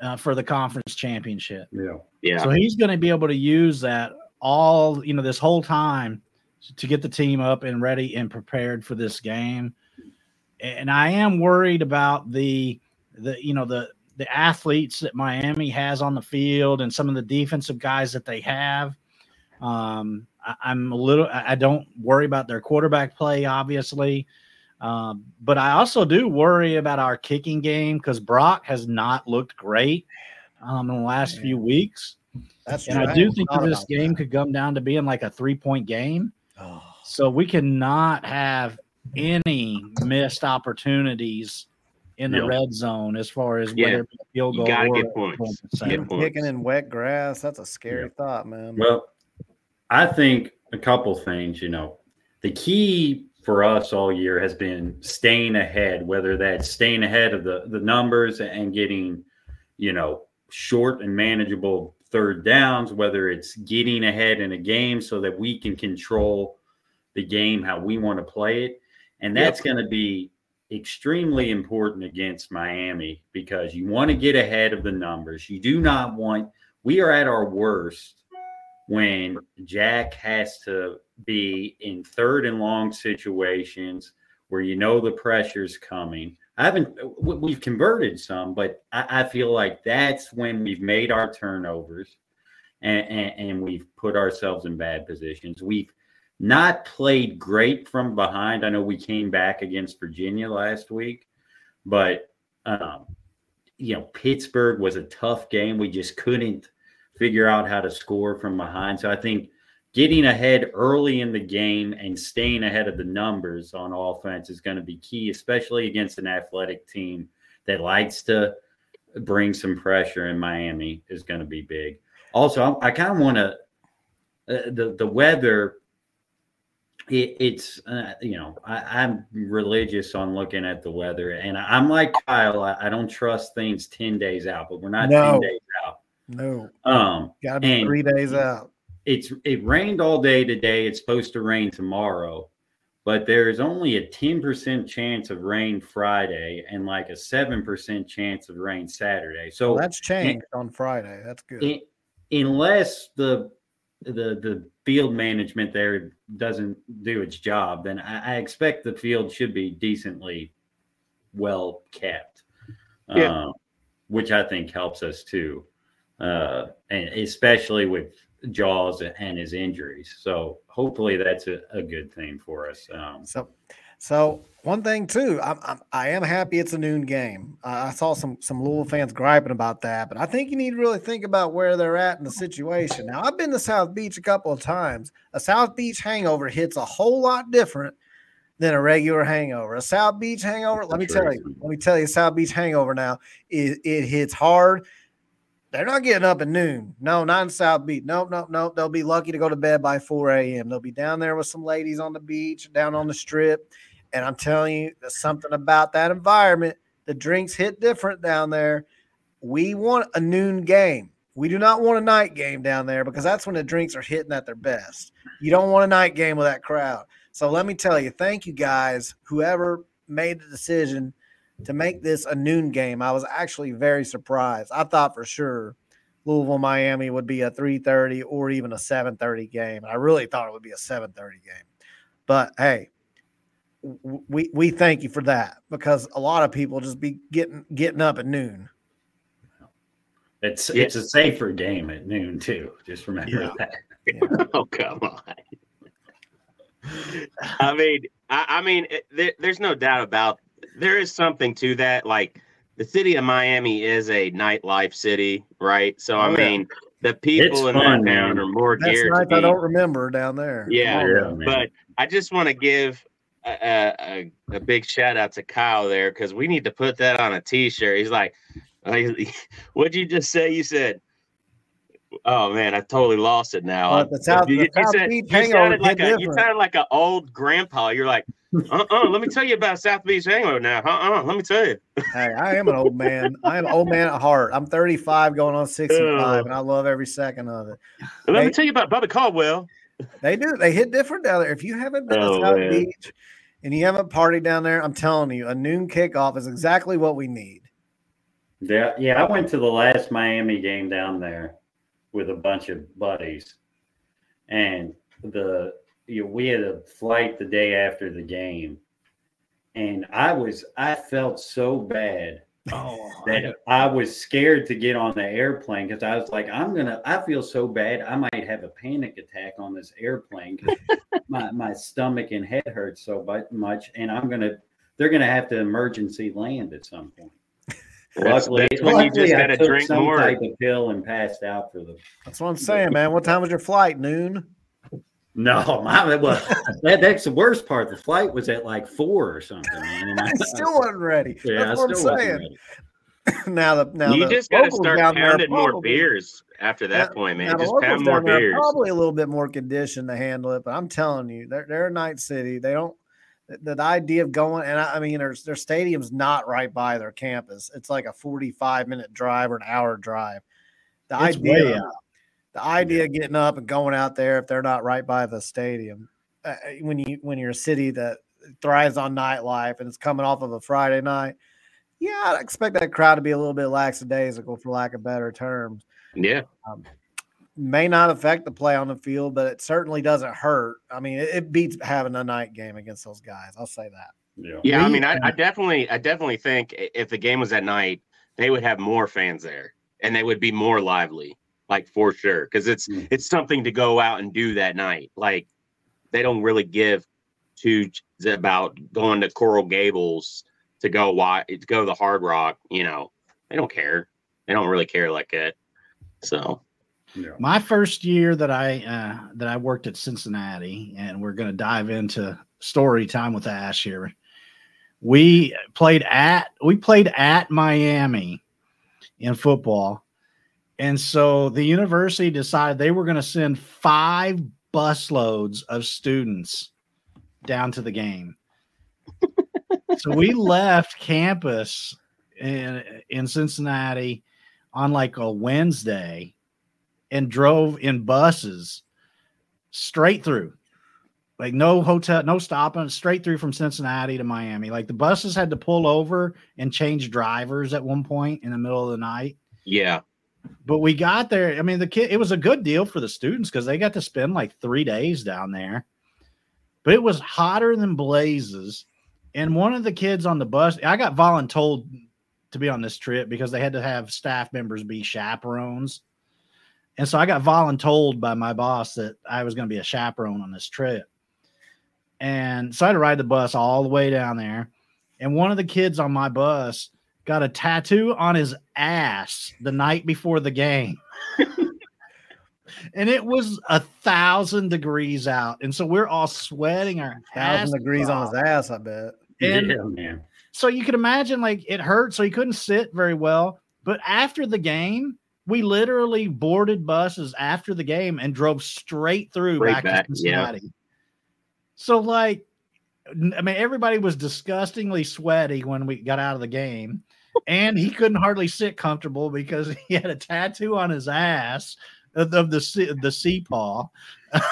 uh, for the conference championship. Yeah. Yeah. So he's going to be able to use that all, you know, this whole time to get the team up and ready and prepared for this game. And I am worried about the, the, you know, the, the athletes that Miami has on the field and some of the defensive guys that they have. Um, I, I'm a little, I don't worry about their quarterback play, obviously. Um, but I also do worry about our kicking game because Brock has not looked great um, in the last yeah. few weeks. That's and true. I do I think this game that. could come down to being like a three point game. Oh. So we cannot have any missed opportunities in the yep. red zone as far as yeah. whether it's a field goal you gotta or get points. Get points. Kicking in wet grass, that's a scary yep. thought, man. Well, I think a couple things, you know, the key for us all year has been staying ahead, whether that's staying ahead of the, the numbers and getting, you know, short and manageable third downs, whether it's getting ahead in a game so that we can control the game how we want to play it. And that's yep. going to be extremely important against Miami because you want to get ahead of the numbers. You do not want, we are at our worst when Jack has to be in third and long situations where you know the pressure's coming. I haven't, we've converted some, but I, I feel like that's when we've made our turnovers and, and, and we've put ourselves in bad positions. We've not played great from behind. I know we came back against Virginia last week, but, um, you know, Pittsburgh was a tough game. We just couldn't figure out how to score from behind. So I think getting ahead early in the game and staying ahead of the numbers on offense is going to be key, especially against an athletic team that likes to bring some pressure in Miami is going to be big. Also, I, I kind of want to uh, the the weather. It, it's uh, you know I, am religious on looking at the weather, and I, am like Kyle. I, I, don't trust things ten days out, but we're not no. ten days out. No. Um, got to be three days out. It's it rained all day today. It's supposed to rain tomorrow, but there's only a ten percent chance of rain Friday and like a seven percent chance of rain Saturday. So well, that's changed on Friday. That's good. It, unless the the the field management there doesn't do its job, then I, I expect the field should be decently well kept. Yeah. Uh, which I think helps us too uh, and especially with Jaws and his injuries. So hopefully that's a, a good thing for us. Um, so, so one thing too, I'm, I'm I am happy it's a noon game. Uh, I saw some some Louisville fans griping about that, but I think you need to really think about where they're at in the situation. Now, I've been to South Beach a couple of times. A South Beach hangover hits a whole lot different than a regular hangover. A South Beach hangover, let me tell you, let me tell you, South Beach hangover now, it, it hits hard they're not getting up at noon. No, not in South Beach. Nope, nope, nope. They'll be lucky to go to bed by 4 a.m. They'll be down there with some ladies on the beach, down on the strip. And I'm telling you, there's something about that environment. The drinks hit different down there. We want a noon game. We do not want a night game down there because that's when the drinks are hitting at their best. You don't want a night game with that crowd. So let me tell you, thank you guys, whoever made the decision to make this a noon game. I was actually very surprised. I thought for sure Louisville Miami would be a 3:30 or even a 7:30 game. I really thought it would be a 7:30 game. But hey, we we thank you for that because a lot of people just be getting getting up at noon. It's it's a safer game at noon too. Just remember yeah. that. Yeah. oh come on. I mean, I, I mean, it, there, there's no doubt about there is something to that. Like the city of Miami is a nightlife city, right? So I oh, mean, the people it's in fun, that town man. are more That's geared. Nice I don't remember down there. Yeah, yeah but I just want to give a, a, a, big shout out to Kyle there because we need to put that on a T-shirt. He's like, "What'd you just say?" You said Oh man, I totally lost it now. Well, the South, you, the you, said, you sounded like a you sounded like an old grandpa. You're like, uh-uh, uh let me tell you about South Beach Hangover now. Uh uh-uh, uh, let me tell you. hey, I am an old man. I am an old man at heart. I'm 35 going on 65, uh, and I love every second of it. Let they, me tell you about Bobby Caldwell. They do. They hit different down there. If you haven't been oh, to South man. Beach and you haven't partied down there, I'm telling you, a noon kickoff is exactly what we need. Yeah, yeah. I went to the last Miami game down there with a bunch of buddies, and the you know, we had a flight the day after the game, and I was I felt so bad. Oh, that I was scared to get on the airplane because I was like, I'm gonna. I feel so bad. I might have a panic attack on this airplane because my my stomach and head hurts so much, and I'm gonna. They're gonna have to emergency land at some point. Luckily, that's when you just got to drink some more. Type of pill and passed out for the. That's what I'm saying, man. What time was your flight? Noon. No, my well, that, that's the worst part. The flight was at like four or something, man. And I, still wasn't ready. Yeah, that's what I'm saying. now the now you the just got to start pounding more beers after that now, point, man. Just pound more beers. Probably a little bit more conditioned to handle it, but I'm telling you, they're they're a night city. They don't the, the idea of going and I, I mean their their stadium's not right by their campus. It's like a 45 minute drive or an hour drive. The it's idea the idea of getting up and going out there if they're not right by the stadium uh, uh, when you when you're a city that thrives on nightlife and it's coming off of a Friday night, yeah, I'd expect that crowd to be a little bit lackadaisical for lack of better terms. Yeah. Um, may not affect the play on the field, but it certainly doesn't hurt. I mean, it, it beats having a night game against those guys. I'll say that. Yeah, yeah. I mean, I, I, definitely, I definitely think if the game was at night, they would have more fans there, and they would be more lively, like for sure, because it's mm. it's something to go out and do that night. Like they don't really give two about going to Coral Gables to go watch to go to the Hard Rock. You know, they don't care. They don't really care like that. So yeah. My first year that I uh, that I worked at Cincinnati, and we're going to dive into story time with Ash here. We played at we played at Miami in football, and so the university decided they were going to send five busloads of students down to the game. so we left campus in in Cincinnati on like a Wednesday and drove in buses straight through. Like no hotel, no stopping, straight through from Cincinnati to Miami. Like the buses had to pull over and change drivers at one point in the middle of the night. Yeah. But we got there. I mean, the kid, it was a good deal for the students because they got to spend like three days down there. But it was hotter than blazes. And one of the kids on the bus, I got voluntold to be on this trip because they had to have staff members be chaperones. And so I got voluntold by my boss that I was going to be a chaperone on this trip. And so I had to ride the bus all the way down there. And one of the kids on my bus got a tattoo on his ass the night before the game. and it was a thousand degrees out. And so we're all sweating our thousand degrees off. on his ass, I bet. And yeah, man. So you could imagine like it hurt, so he couldn't sit very well. But after the game, We literally boarded buses after the game and drove straight through Straight back, back, to yeah. Cincinnati. So, like, I mean, everybody was disgustingly sweaty when we got out of the game, and he couldn't hardly sit comfortable because he had a tattoo on his ass of, of the sea, the sea paw.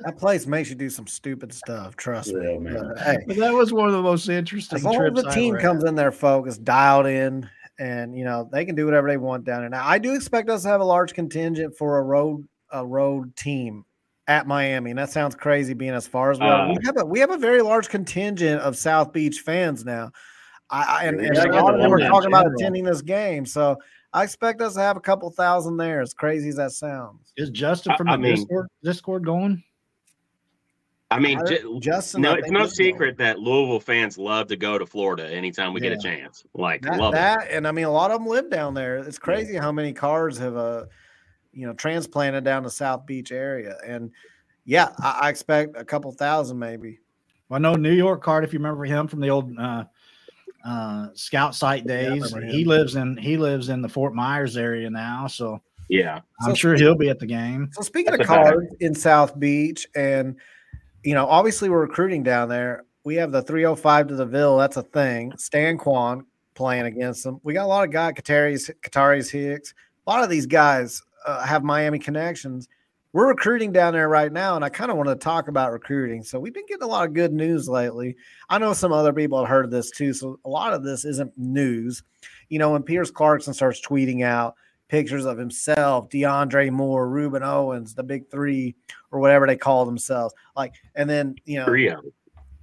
That place makes you do some stupid stuff. Trust me. Yeah, man. But, hey, But that was one of the most interesting as long as trips. the I team ever comes in there focused, dialed in, and you know they can do whatever they want down there. Now, I do expect us to have a large contingent for a road a road team at Miami, and that sounds crazy being as far as we are. Uh, we have a we have a very large contingent of South Beach fans now. I, I and, and Yeah, I a got lot of them are one in talking about attending this game, so I expect us to have a couple thousand there. As crazy as that sounds. Is Justin I- from the I mean- Discord, Discord going? I mean, I- Justin, no, it's no is going. secret that Louisville fans love to go to Florida anytime we get a chance. Like, that, love it. and I mean a lot of them live down there. It's crazy how many cars have uh you know transplanted down to South Beach area. And yeah, I, I expect a couple thousand maybe. Well, I know New York card. If you remember him from the old uh, uh, scout site days, remember he lives in he lives in the Fort Myers area now. So Yeah. I'm So sure speak- he'll be at the game. So speaking That's of a fact. cars in South Beach, and you know, obviously we're recruiting down there. We have the 305 to the Ville. That's a thing. Stanquan playing against them. We got a lot of guys, Qataris, Qataris Hicks. A lot of these guys uh, have Miami connections. We're recruiting down there right now, and I kind of want to talk about recruiting. So we've been getting a lot of good news lately. I know some other people have heard of this too. So a lot of this isn't news. You know, when Pierce Clarkson starts tweeting out pictures of himself, DeAndre Moore, Ruben Owens, the big three, or whatever they call themselves. Like, and then you know Trio.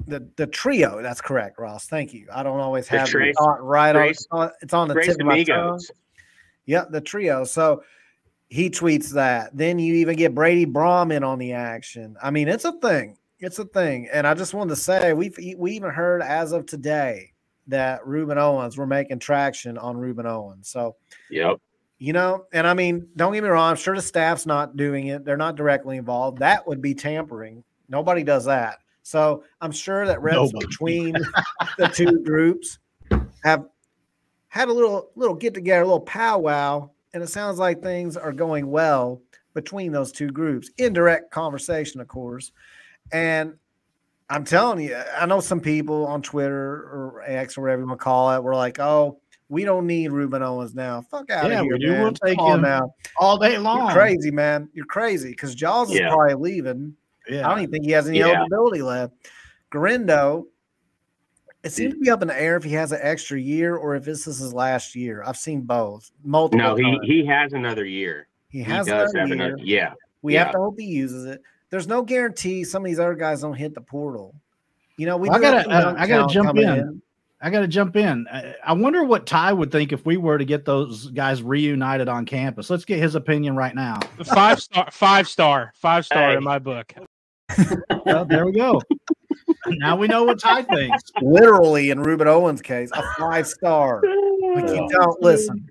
the the trio. That's correct, Ross. Thank you. I don't always have the Trace- thought right on. Trace- It's on, it's on the Grace tip of my tongue. Yeah, the trio. So he tweets that. Then you even get Brady Brohm in on the action. I mean, it's a thing. It's a thing. And I just wanted to say we've e, we even heard as of today that Ruben Owens, we're making traction on Ruben Owens. So Yep. you know, and I mean, don't get me wrong. I'm sure the staff's not doing it. They're not directly involved. That would be tampering. Nobody does that. So I'm sure that reps Nobody. between the two groups have had a little little get together, a little powwow, and it sounds like things are going well between those two groups. Indirect conversation, of course. And I'm telling you, I know some people on Twitter or X or whatever you want to call it were like, "Oh, we don't need Ruben Owens now. Fuck out Yeah, of here, we man. We'll take Come on him now. all day long. You're crazy, man. You're crazy because Jaws is probably leaving. Yeah. I don't even think he has any Yeah. eligibility left. Guerendo, it seems to be up in the air if he has an extra year or if this is his last year. I've seen both multiple No, he times. he has another year. He He has does another have year. another. Yeah. We have to hope he uses it. There's no guarantee some of these other guys don't hit the portal. You know, we Well, I gotta- uh, I gotta jump coming in. I got to jump in. I, I wonder what Ty would think if we were to get those guys reunited on campus. Let's get his opinion right now. Five star, five star, five star Hey. in my book. Well, there we go. now we know what Ty thinks. Literally, in Ruben Owens' case, a five star. Like you don't listen.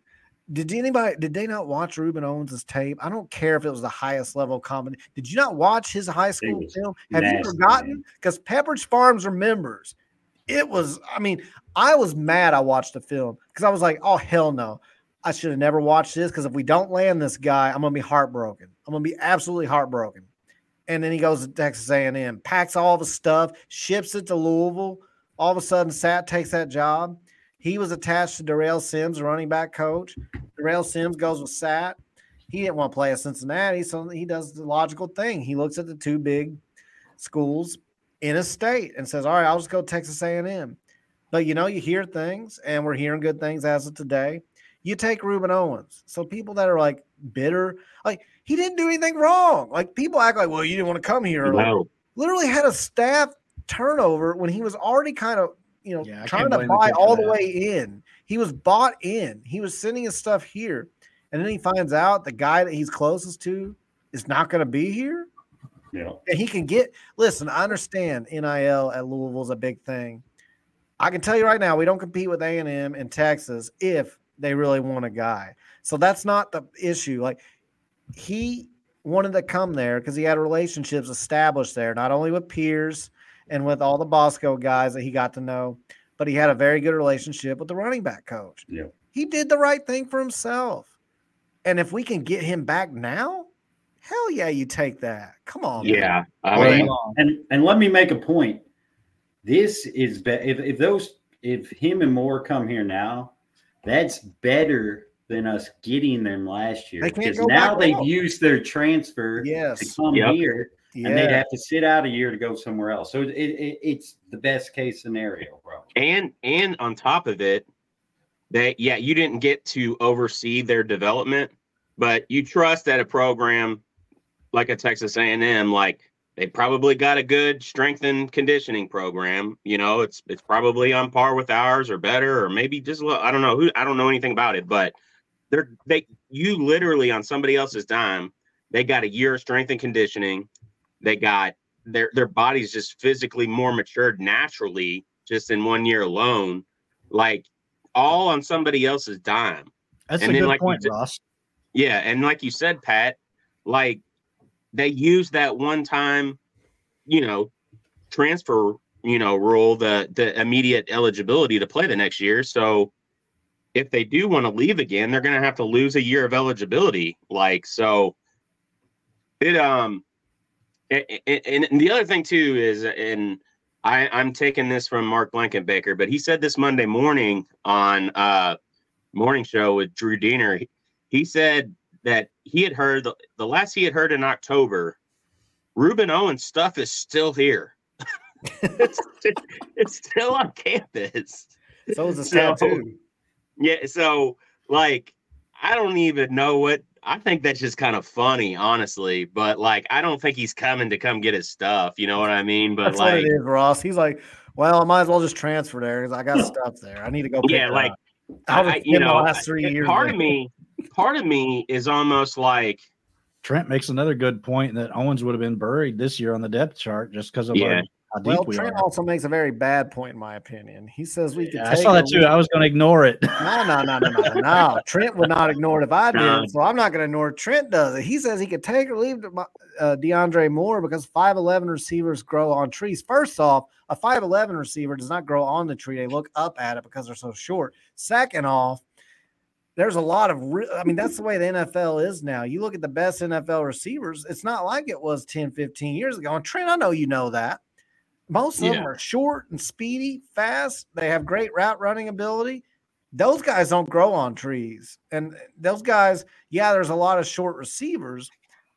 Did anybody did they not watch Ruben Owens' tape? I don't care if it was the highest level comedy. Did you not watch his high school film? Have you forgotten? Because Pepperidge Farms remembers. It was, I mean, I was mad I watched the film because I was like, oh hell no. I should have never watched this because if we don't land this guy, I'm gonna be heartbroken. I'm gonna be absolutely heartbroken. And then he goes to Texas A&M, packs all the stuff, ships it to Louisville. All of a sudden, Sat takes that job. He was attached to Darrell Sims, running back coach. Darrell Sims goes with Sat. He didn't want to play at Cincinnati, so he does the logical thing. He looks at the two big schools in a state and says, "All right, I'll just go Texas A&M." But you know, you hear things, and we're hearing good things as of today. You take Ruben Owens. So people that are like bitter, like he didn't do anything wrong. Like people act like, "Well, you didn't want to come here." Like, literally had a staff turnover when he was already kind of you know Yeah, trying to blame the buy all the way in. He was bought in. He was sending his stuff here, and then he finds out the guy that he's closest to is not going to be here, Yeah. and he can get. Listen, I understand NIL at Louisville is a big thing. I can tell you right now, we don't compete with A and M in Texas if they really want a guy. So that's not the issue. Like he wanted to come there because he had relationships established there, not only with peers and with all the Bosco guys that he got to know, but he had a very good relationship with the running back coach. Yeah. He did the right thing for himself. And if we can get him back now, hell yeah, you take that. Come on. man. Yeah, I mean, And and let me make a point. This is be- if if those if him and Moore come here now, that's better than us getting them last year because now they've out. used their transfer to come Yep. here, Yeah. and they'd have to sit out a year to go somewhere else. So it, it, it's the best case scenario, bro. and and on top of it, they yeah, you didn't get to oversee their development, but you trust that a program like a Texas A&M, like they probably got a good strength and conditioning program. You know, it's it's probably on par with ours or better, or maybe just a little- I don't know who I don't know anything about it, but they're they you literally on somebody else's dime, they got a year of strength and conditioning. They got their their bodies just physically more matured naturally just in one year alone, like all on somebody else's dime. That's and a then, good like you point, said- Ross. Yeah, and like you said, Pat, like they use that one time, you know, transfer, you know, rule, the the immediate eligibility to play the next year. So if they do want to leave again, they're gonna have to lose a year of eligibility. Like so it um a- a- and, the other thing too is and I, I'm taking this from Mark Blankenbaker, but he said this Monday morning on uh morning show with Drew Deener. He, he said that he had heard the, the last he had heard in October, Ruben Owens stuff is still here. it's, it's still on campus. So is the So- tattoo. Yeah, so like I don't even know what I think that's just kind of funny, honestly. But like I don't think he's coming to come get his stuff. You know what I mean? But That's what like it is, Ross. He's like, well, I might as well just transfer there because I got stuff there. I need to go. Pick Yeah, like, up. I was I, you in the know, last three it- years. part there. of me, part of me is almost like Trent makes another good point that Owens would have been buried this year on the depth chart just because of Yeah. Well, we Trent are. also makes a very bad point, in my opinion. He says we could. Yeah, I saw that too. I was going to ignore it. No, no, no, no, no, no. Trent would not ignore it if I did, No. so I'm not going to ignore it. Trent does it. He says he could take or leave uh, DeAndre Moore because 5'11 receivers grow on trees. First off, a 5'11 receiver does not grow on the tree. They look up at it because they're so short. Second off, there's a lot of, re- I mean, that's the way the NFL is now. You look at the best NFL receivers, it's not like it was 10, 15 years ago. And Trent, I know you know that. Most of them are short and speedy, fast. They have great route running ability those guys don't grow on trees. And those guys, yeah, there's a lot of short receivers,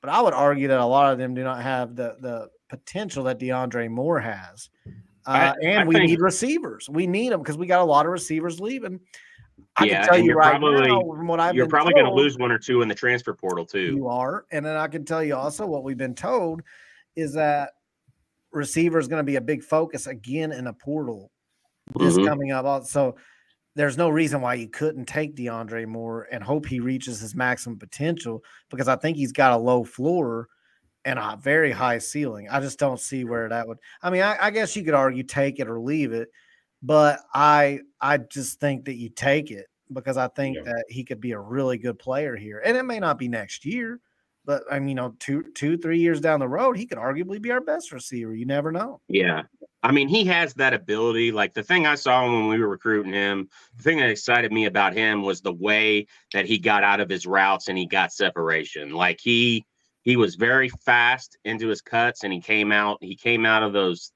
but I would argue that a lot of them do not have the the potential that DeAndre Moore has. Uh, I- and I we think- need receivers. We need them because we got a lot of receivers leaving. I Yeah, can tell you you're right probably- now from what I've you're probably going to lose one or two in the transfer portal too. You are, and then I can tell you also what we've been told is that receiver is going to be a big focus again in a portal this Mhm. coming up. So there's no reason why you couldn't take DeAndre Moore and hope he reaches his maximum potential because I think he's got a low floor and a very high ceiling. I just don't see where that would. I mean, I, I guess you could argue take it or leave it, but I I just think that you take it because I think Yeah. that he could be a really good player here, and it may not be next year. But I mean, you know, two, two, three years down the road, he could arguably be our best receiver. You never know. Yeah. I mean, he has that ability. Like the thing I saw when we were recruiting him, the thing that excited me about him was the way that he got out of his routes and he got separation. Like he he was very fast into his cuts and he came out he came out of those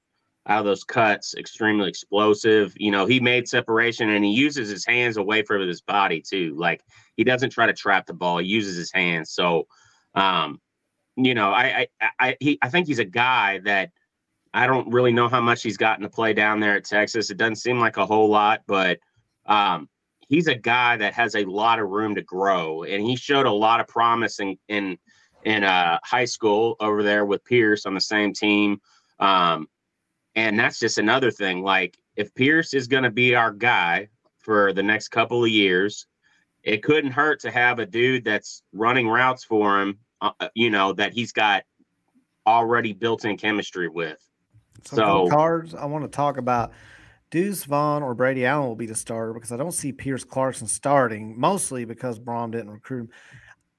out of those cuts extremely explosive. You know, he made separation and he uses his hands away from his body too. Like he doesn't try to trap the ball, he uses his hands. So um you know, I I I he I think he's a guy that I don't really know how much he's gotten to play down there at Texas. It doesn't seem like a whole lot, but um, he's a guy that has a lot of room to grow, and he showed a lot of promise in in in uh, high school over there with Pierce on the same team. Um, and that's just another thing. Like if Pierce is going to be our guy for the next couple of years, it couldn't hurt to have a dude that's running routes for him. Uh, you know that he's got already built-in chemistry with. So, So- cards, I want to talk about Deuce Vaughn or Brady Allen will be the starter because I don't see Pierce Clarkson starting, mostly because Brohm didn't recruit him.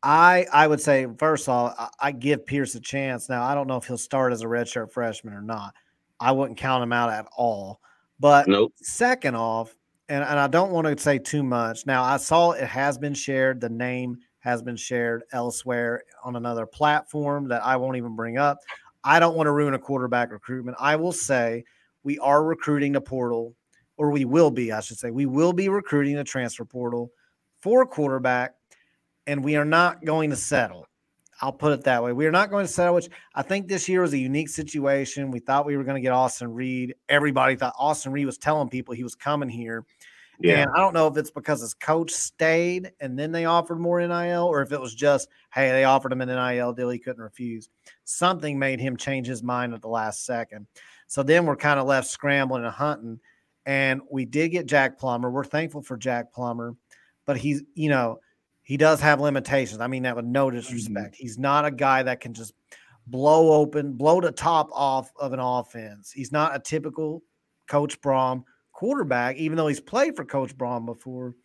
I I would say first off, I, I give Pierce a chance. Now I don't know if he'll start as a redshirt freshman or not. I wouldn't count him out at all. But Nope. second off, and, and I don't want to say too much. Now I saw it has been shared. The name has been shared elsewhere on another platform that I won't even bring up. I don't want to ruin a quarterback recruitment. I will say we are recruiting the portal, or we will be, I should say, we will be recruiting the transfer portal for quarterback, and we are not going to settle. I'll put it that way. We are not going to settle, which I think this year was a unique situation. We thought we were going to get Austin Reed. Everybody thought Austin Reed was telling people he was coming here. Yeah. And I don't know if it's because his coach stayed and then they offered more NIL, or if it was just, hey, they offered him an NIL deal he couldn't refuse. Something made him change his mind at the last second. So then we're kind of left scrambling and hunting. And we did get Jack Plummer. We're thankful for Jack Plummer, but he's, you know, he does have limitations. I mean that with no mm-hmm. disrespect. He's not a guy that can just blow open, blow the top off of an offense. He's not a typical Coach Brohm quarterback, even though he's played for Coach Brohm before.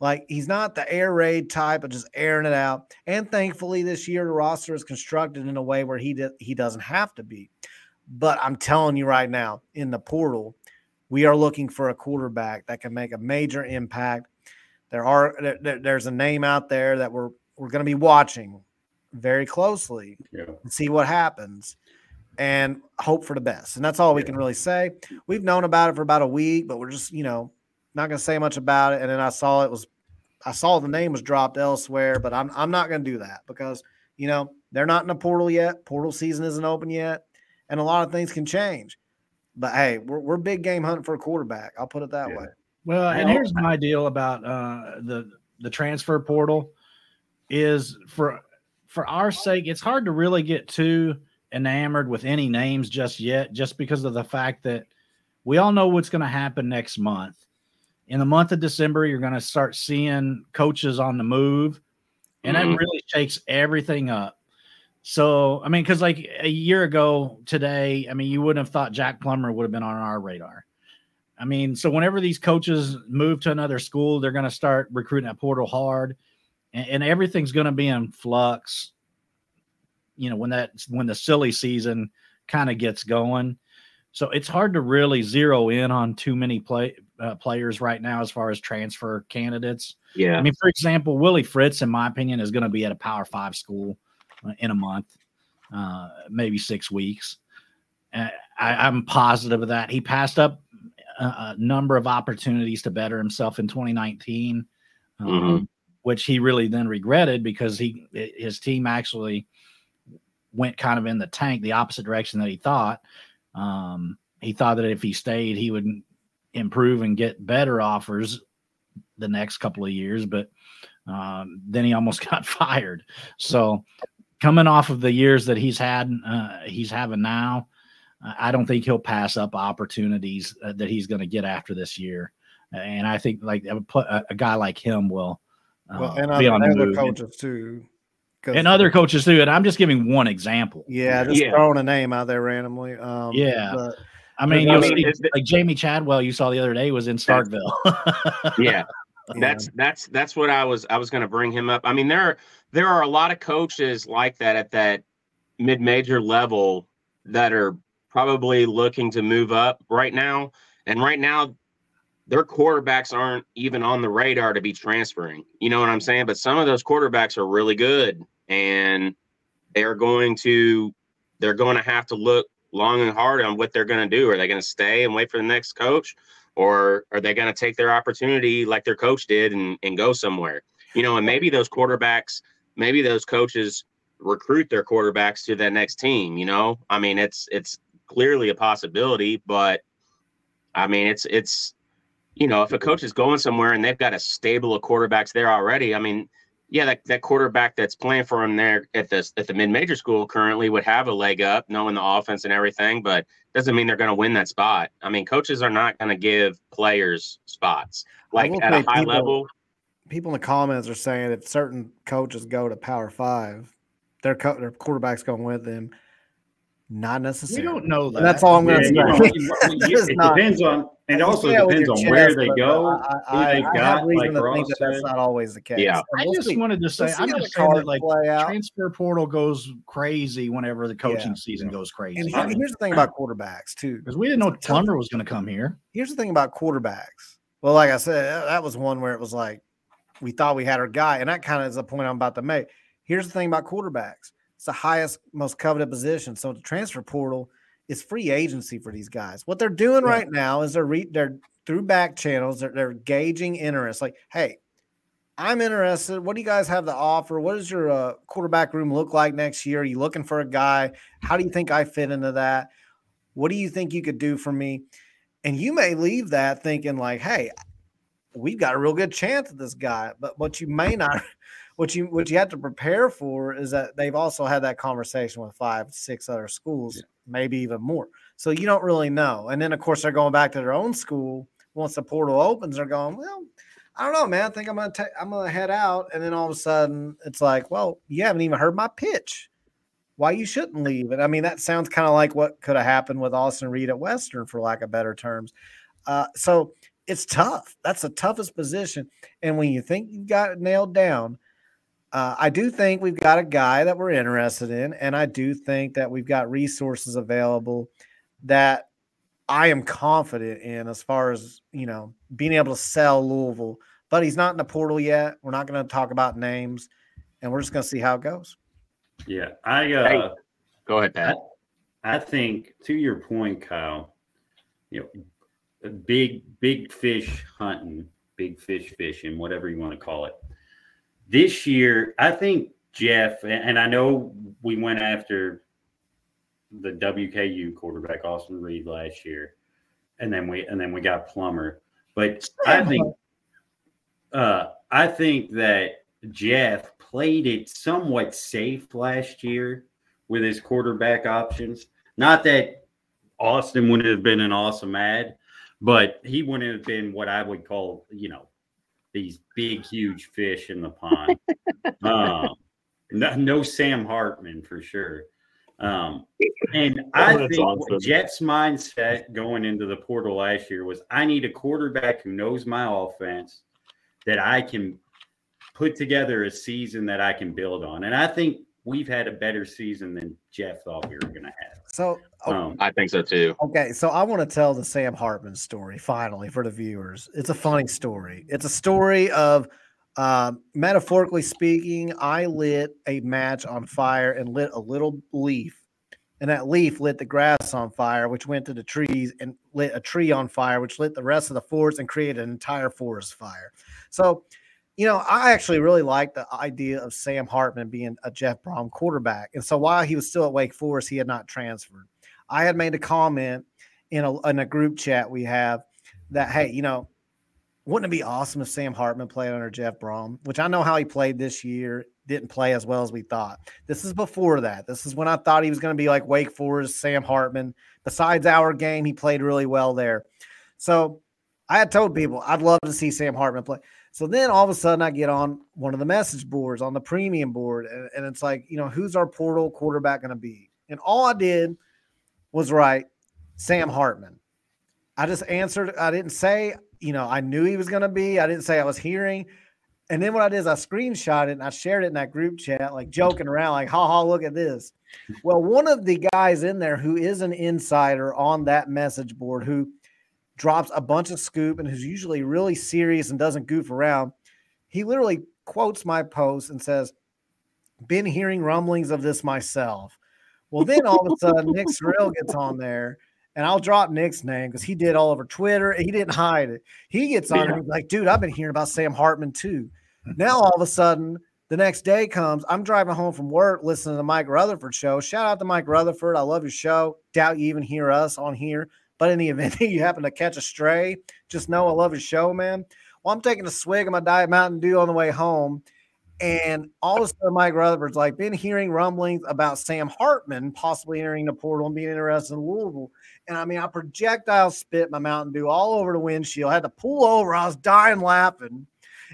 Like he's not the air raid type of just airing it out. And thankfully, this year the roster is constructed in a way where he did, he doesn't have to be. But I'm telling you right now, in the portal, we are looking for a quarterback that can make a major impact. There are there, there's a name out there that we're we're going to be watching very closely Yeah. and see what happens and hope for the best. And that's all we Yeah. can really say. We've known about it for about a week, but we're just, you know, not going to say much about it. And then I saw it was, I saw the name was dropped elsewhere, but I'm, I'm not going to do that because, you know, they're not in the portal yet. Portal season isn't open yet. And a lot of things can change. But hey, we're, we're big game hunting for a quarterback. I'll put it that Yeah. way. Well, and here's my deal about uh, the the transfer portal is for for our sake, it's hard to really get too enamored with any names just yet, just because of the fact that we all know what's going to happen next month. In the month of December, you're going to start seeing coaches on the move, and Mhm. that really shakes everything up. So, I mean, because like a year ago today, I mean, you wouldn't have thought Jack Plummer would have been on our radar. I mean, so whenever these coaches move to another school, they're going to start recruiting at portal hard, and, and everything's going to be in flux. You know, when that when the silly season kind of gets going, so it's hard to really zero in on too many play uh, players right now as far as transfer candidates. Yeah. I mean, for example, Willie Fritz, in my opinion, is going to be at a Power Five school uh, in a month, uh, maybe six weeks. Uh, I, I'm positive of that. He passed up a, number of opportunities to better himself in 2019, um, Mhm. which he really then regretted because he his team actually went kind of in the tank, the opposite direction that he thought. Um, he thought that if he stayed, he would improve and get better offers the next couple of years, but um, then he almost got fired. So, coming off of the years that he's had, uh, he's having now, I I don't think he'll pass up opportunities uh, that he's going to get after this year. And I think like I would put a, a guy like him will uh, Well, and be other, on the other move. And- coaches too. 'Cause- and other coaches too. And I'm just giving one example. yeah, just Yeah. throwing a name out there randomly. Um, Yeah. but I mean, I you'll mean, see, it- like Jamey Chadwell, you saw the other day was in Starkville. Yeah. yeah. That's that's that's what I was I was going to bring him up. I mean there are there are a lot of coaches like that at that mid-major level that are probably looking to move up right now and right now their quarterbacks aren't even on the radar to be transferring. You know what I'm saying? But some of those quarterbacks are really good and they're going to they're going to have to look long and hard on what they're going to do. Are they going to stay and wait for the next coach or are they going to take their opportunity like their coach did and, and go somewhere? You know, and maybe those quarterbacks, maybe those coaches recruit their quarterbacks to that next team, you know? I mean, it's it's clearly a possibility, but I mean, it's it's you know, if a coach is going somewhere and they've got a stable of quarterbacks there already, I mean, yeah, that, that quarterback that's playing for him there at the at the mid major school currently would have a leg up, knowing the offense and everything, but doesn't mean they're going to win that spot. I mean, coaches are not going to give players spots like at a high people- level. people in the comments are saying if certain coaches go to Power Five, their co- their quarterback's going with them. Not we necessarily. don't know that. And that's all I'm going to say. you know, it not- depends on, and You also say depends your on where chest, they go. I, I, who they've I got, have reason like to think that that's not always the case. Yeah. And I we'll just see. wanted to say, We'll I'm just saying that like transfer portal goes crazy whenever the coaching Yeah. season Yeah. goes crazy. And here- here's the thing about quarterbacks too. Because we didn't know It's tough. Plummer was going to come here. Here's the thing about quarterbacks. Well, like I said, that- that was one where it was like we thought we had our guy. And that kind of is the point I'm about to make. Here's the thing about quarterbacks it's the highest, most coveted position. So the transfer portal is free agency for these guys. What they're doing Yeah. right now is they're re- they're through back channels, they're, they're gauging interest. Like, hey, I'm interested. What do you guys have to offer? What does your uh, quarterback room look like next year? Are you looking for a guy? How do you think I fit into that? What do you think you could do for me? And you may leave that thinking like, hey, we've got a real good chance at this guy. But what you may not, what you what you have to prepare for is that they've also had that conversation with five, six other schools, maybe even more. So you don't really know. And then of course they're going back to their own school once the portal opens. They're going, well, I don't know, man. I think I'm gonna take I'm gonna head out. And then all of a sudden it's like, well, you haven't even heard my pitch. Why you shouldn't leave? And I mean, that sounds kind of like what could have happened with Austin Reed at Western, for lack of better terms. Uh, so it's tough. That's the toughest position. And when you think you've got it nailed down, uh, I do think we've got a guy that we're interested in, and I do think that we've got resources available that I am confident in as far as you know being able to sell Louisville. But he's not in the portal yet. We're not going to talk about names, and we're just going to see how it goes. Yeah, I uh, Hey. Go ahead, Pat. I think to your point, Kyle, you know, big big fish hunting, big fish fishing, whatever you want to call it. This year, I think Jeff, and I know we went after the WKU quarterback Austin Reed last year, and then we and then we got Plummer. But I think uh I think that Jeff played it somewhat safe last year with his quarterback options. Not that Austin wouldn't have been an awesome ad, but he wouldn't have been what I would call, you know, these big, huge fish in the pond. um, no, no Sam Hartman for sure. Um, and I That's think awesome. Jets' mindset going into the portal last year was I need a quarterback who knows my offense that I can put together a season that I can build on. And I think we've had a better season than Jeff thought we were going to have. So, oh, Um, I think so too. Okay, so I want to tell the Sam Hartman story finally for the viewers. It's a funny story. It's a story of, um, metaphorically speaking, I lit a match on fire and lit a little leaf, and that leaf lit the grass on fire, which went to the trees and lit a tree on fire, which lit the rest of the forest and created an entire forest fire. So, you know, I actually really like the idea of Sam Hartman being a Jeff Brohm quarterback. And so while he was still at Wake Forest, he had not transferred. I had made a comment in a, in a group chat we have that, hey, you know, wouldn't it be awesome if Sam Hartman played under Jeff Brohm, which I know how he played this year, didn't play as well as we thought. This is before that. This is when I thought he was going to be like Wake Forest, Sam Hartman. Besides our game, he played really well there. So I had told people I'd love to see Sam Hartman play. So then all of a sudden I get on one of the message boards on the premium board, and, and it's like, you know, who's our portal quarterback going to be? And all I did was write Sam Hartman. I just answered, I didn't say, you know, I knew he was going to be, I didn't say I was hearing. And then what I did is I screenshot it and I shared it in that group chat, like joking around, like, ha ha, look at this. Well, one of the guys in there who is an insider on that message board who drops a bunch of scoop and who's usually really serious and doesn't goof around, he literally quotes my post and says, Been hearing rumblings of this myself. Well, then all of a sudden, Nick Sorrell gets on there, and I'll drop Nick's name because he did all over Twitter. He didn't hide it. He gets on Yeah. and he's like, dude, I've been hearing about Sam Hartman too. Now all of a sudden, the next day comes, I'm driving home from work listening to the Mike Rutherford show. Shout out to Mike Rutherford. I love your show. Doubt you even hear us on here. But in the event that you happen to catch a stray, just know I love your show, man. Well, I'm taking a swig of my Diet Mountain Dew on the way home. And all of a sudden, Mike Rutherford's like, been hearing rumblings about Sam Hartman possibly entering the portal and being interested in Louisville. And I mean, I projectile spit my Mountain Dew all over the windshield. I had to pull over. I was dying laughing.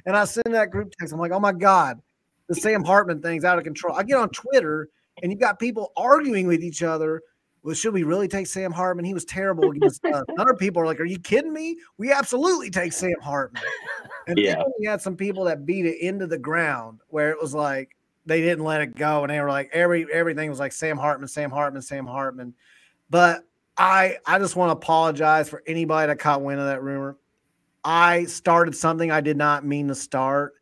And I send that group text. I'm like, oh my God, the Sam Hartman thing's out of control. I get on Twitter and you've got people arguing with each other. Well, should we really take Sam Hartman? He was terrible against us. Other people are like, are you kidding me? We absolutely take Sam Hartman. And Yeah. then we had some people that beat it into the ground where it was like they didn't let it go, and they were like every everything was like Sam Hartman, Sam Hartman, Sam Hartman. But I I just want to apologize for anybody that caught wind of that rumor. I started something I did not mean to start,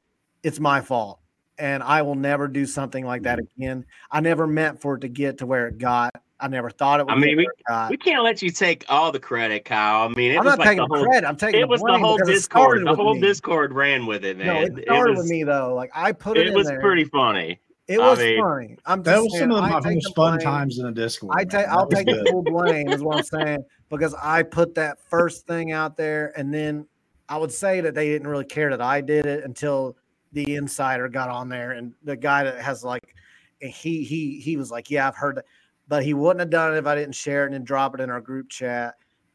it's my fault. And I will never do something like that Mm-hmm. again. I never meant for it to get to where it got. I never thought it would I mean, we- where. We can't let you take all the credit, Kyle. I mean, it I'm was not like taking the whole. credit. I'm taking It was the whole because Discord. The whole me. Discord ran with it, No, it started was, with me though. Like I put it, It in was there. pretty funny. It I was mean, funny. I'm just That was saying, some of I my most the fun blame. times in the Discord. I man. take That I'll was take the full blame is what I'm saying because I put that first thing out there and then I would say that they didn't really care that I did it until the insider got on there and the guy that has like he he he was like yeah I've heard that but he wouldn't have done it if I didn't share it and then drop it in our group chat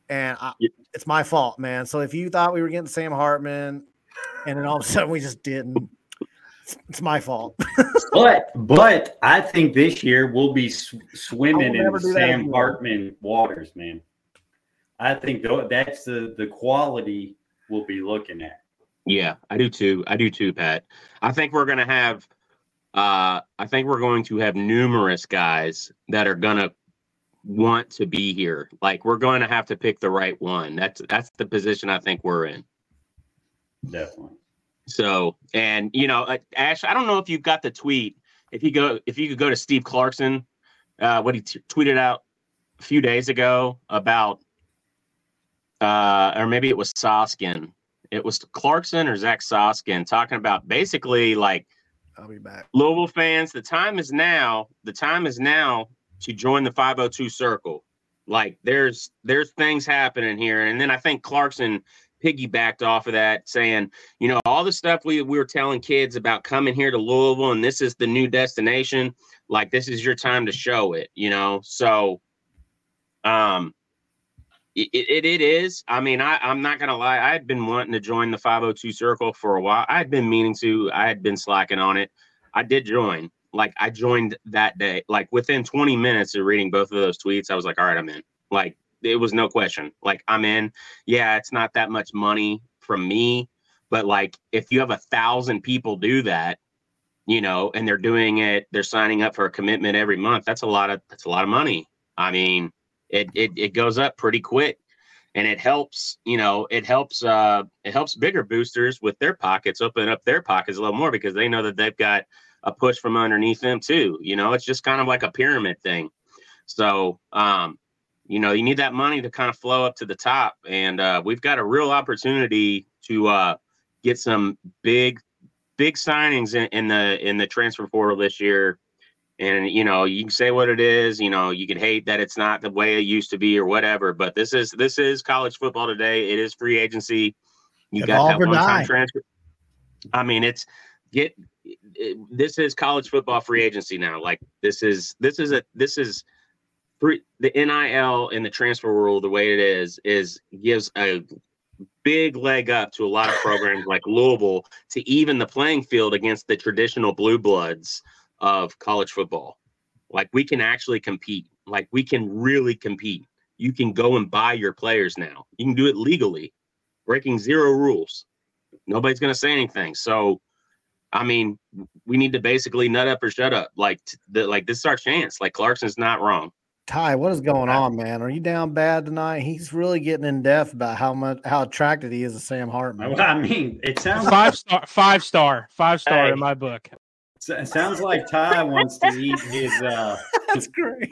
and I, Yeah. it's my fault man so if you thought we were getting Sam Hartman and then all of a sudden we just didn't it's, it's my fault But but I think this year we'll be sw- swimming in never do that Sam. Hartman waters, man. I think tho- that's the the quality we'll be looking at. Yeah, I do too. I do too, Pat. I think we're gonna have. Uh, I think we're going to have numerous guys that are gonna want to be here. Like we're going to have to pick the right one. That's that's the position I think we're in. Definitely. So, and you know, uh, Ash, I don't know if you've got the tweet. If you go, if you could go to Steve Clarkson, uh, what he t- tweeted out a few days ago about, uh, or maybe it was Soskin. It was Clarkson or Zach Soskin talking about basically like I'll be back Louisville fans. The time is now. The time is now to join the 502 circle. Like there's there's things happening here, and then I think Clarkson piggybacked off of that, saying, you know, all the stuff we we were telling kids about coming here to Louisville, and this is the new destination. Like this is your time to show it, you know. So, um, it, it, it is. I mean, I, I'm not gonna lie. I had been wanting to join the 502 circle for a while. I had been meaning to. I had been slacking on it. I did join. Like I joined that day. Like within 20 minutes of reading both of those tweets, I was like, all right, I'm in. Like it was no question. Like I'm in. Yeah, it's not that much money from me, but like if you have a thousand people do that, you know, and they're doing it, they're signing up for a commitment every month. That's a lot of that's a lot of money. I mean, it it, it goes up pretty quick. And it helps you know it helps uh it helps bigger boosters with their pockets open up their pockets a little more because they know that they've got a push from underneath them too. You know it's just kind of like a pyramid thing. So um you know you need that money to kind of flow up to the top. And uh we've got a real opportunity to uh get some big big signings in, in the in the transfer portal this year and you know you can say what it is you know you can hate that it's not the way it used to be or whatever but this is this is college football today. It is free agency. You got that one time transfer. I mean it's get it, this is college football free agency now. Like this is this is a this is free the NIL in the transfer world the way it is is gives a big leg up to a lot of programs like louisville to even the playing field against the traditional blue bloods of college football. Like we can actually compete. Like we can really compete. You can go and buy your players now. You can do it legally, breaking zero rules. Nobody's going to say anything. So, I mean, we need to basically nut up or shut up. Like, t- the, like this is our chance. Like Clarkson's not wrong. Ty, what is going on, man? Are you down bad tonight? He's really getting in depth about how much how attracted he is to Sam Hartman. I mean, it sounds Five star, five star, five star Hey. in my book. It sounds like Ty wants to eat his. uh That's great.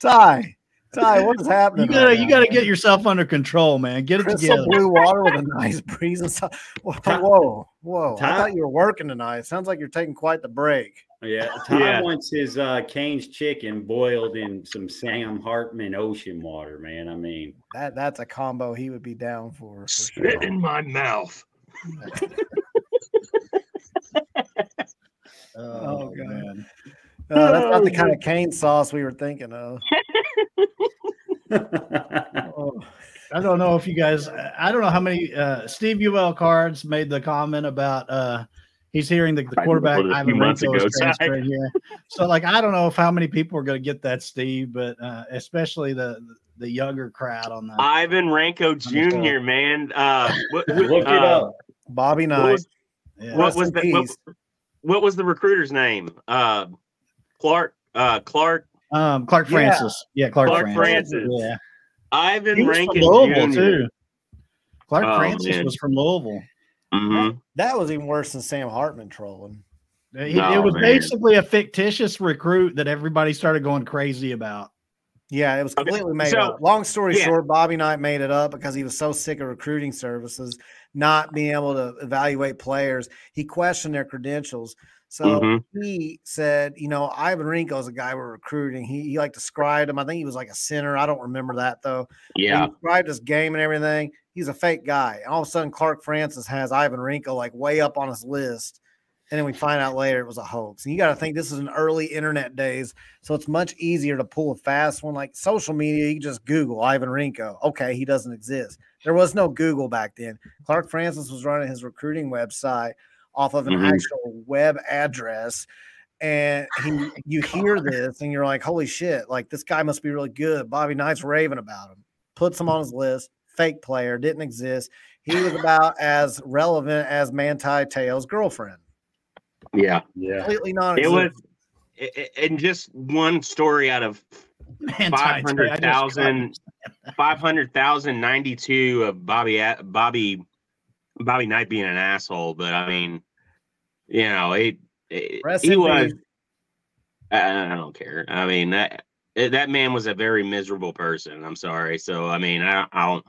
Ty, Ty, what is happening? You gotta right you now, gotta man? get yourself under control, man. Get it crystal together. blue water with a nice breeze and stuff. Whoa, Ty- whoa, whoa! I thought you were working tonight. It Sounds like you're taking quite the break. Yeah, Ty Yeah. wants his uh Cane's chicken boiled in some Sam Hartman ocean water, man. I mean, That that's a combo he would be down for. for sure. my mouth. Oh, God. man. Uh, that's not the kind of cane sauce we were thinking of. Oh, I don't know if you guys. I don't know how many. Uh, Steve UL cards made the comment about. uh He's hearing the, the quarterback recorded Ivan months Renko is ago, transferring here. So, like, I don't know if how many people are going to get that, Steve, but uh, especially the the younger crowd on that. Ivan Renko Jr. Man, uh, what, Look it uh, up. Bobby What Knight. was, Yeah. what was the what, peace. What was the recruiter's name? Uh, Clark. Uh, Clark. Um, Clark Francis. Yeah, Clark, Clark Francis. Francis. Yeah, Ivan he was from Rankin Louisville Jr. too. Clark Oh, Francis man. was from Louisville. Mhm. That was even worse than Sam Hartman trolling. It, No, it was man. basically a fictitious recruit that everybody started going crazy about. Yeah, it was Okay, completely made so- up. Long story yeah. short, Bobby Knight made it up because he was so sick of recruiting services not being able to evaluate players. He questioned their credentials. So Mhm. he said, you know, Ivan Renko is a guy we're recruiting. He, he like described him. I think he was like a center. I don't remember that though. Yeah. He described his game and everything. He's a fake guy. And all of a sudden, Clark Francis has Ivan Renko like way up on his list. And then we find out later it was a hoax. And you got to think this is an early internet days. So it's much easier to pull a fast one. Like social media, you just Google Ivan Renko. Okay, he doesn't exist. There was no Google back then. Clark Francis was running his recruiting website off of an Mhm. actual web address. And he, you hear this and you're like, holy shit, like this guy must be really good. Bobby Knight's raving about him, puts him on his list, fake player, didn't exist. He was about as relevant as Manti Te'o's girlfriend. Yeah. Yeah. Completely non It was, i- i- and just one story out of Man, Ty- Ty, I just 500,000 500,092 of Bobby Bobby Bobby Knight being an asshole, but I mean, you know, it, it- he was. I, I don't care. I mean that that man was a very miserable person. I'm sorry. So I mean, I, I don't.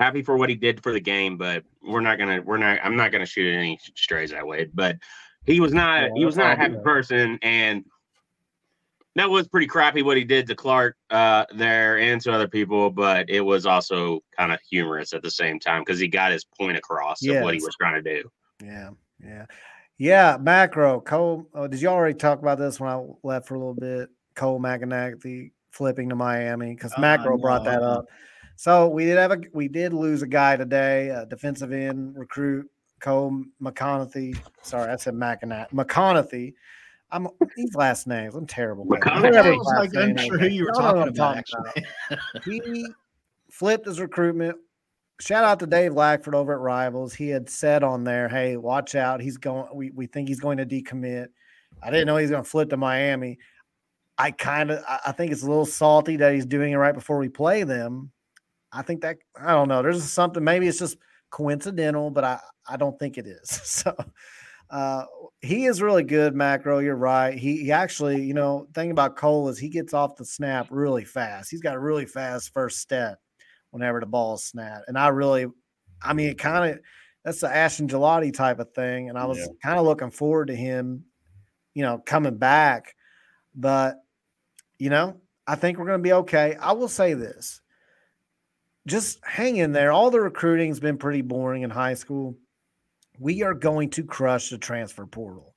Happy for what he did for the game, but we're not gonna. We're not. I'm not gonna shoot any strays that way. But he was not. Yeah, he was not a happy good. person, and that was pretty crappy what he did to Clark uh, there and to other people. But it was also kind of humorous at the same time because he got his point across of what he was trying to do. Yeah, yeah, yeah. Macro Cole. Oh, did you already talk about this when I left for a little bit? Cole McAnally flipping to Miami because Uh, Macro brought that up. So we did have a we did lose a guy today, a defensive end recruit Cole McConathy. Sorry, I said McAnally. McConathy. I'm these last names. I'm terrible. with McConaughey? I his was like name unsure is. who you were Y'all know what talking about. talking Actually, he flipped his recruitment. Shout out to Dave Lackford over at Rivals. He had said on there, "Hey, watch out. He's going. We, we think he's going to decommit." I didn't know he's going to flip to Miami. I kind of I think it's a little salty that he's doing it right before we play them. I think that I don't know. There's something. Maybe it's just coincidental, but I I don't think it is. So. Uh, he is really good, Macro. You're right. He, he actually, you know, thing about Cole is he gets off the snap really fast. He's got a really fast first step whenever the ball is snapped. And I really, I mean, it kind of that's the Ashton Gillotte type of thing. And I was Yeah. kind of looking forward to him, you know, coming back. But, you know, I think we're going to be okay. I will say this just hang in there. All the recruiting's been pretty boring in high school. We are going to crush the transfer portal.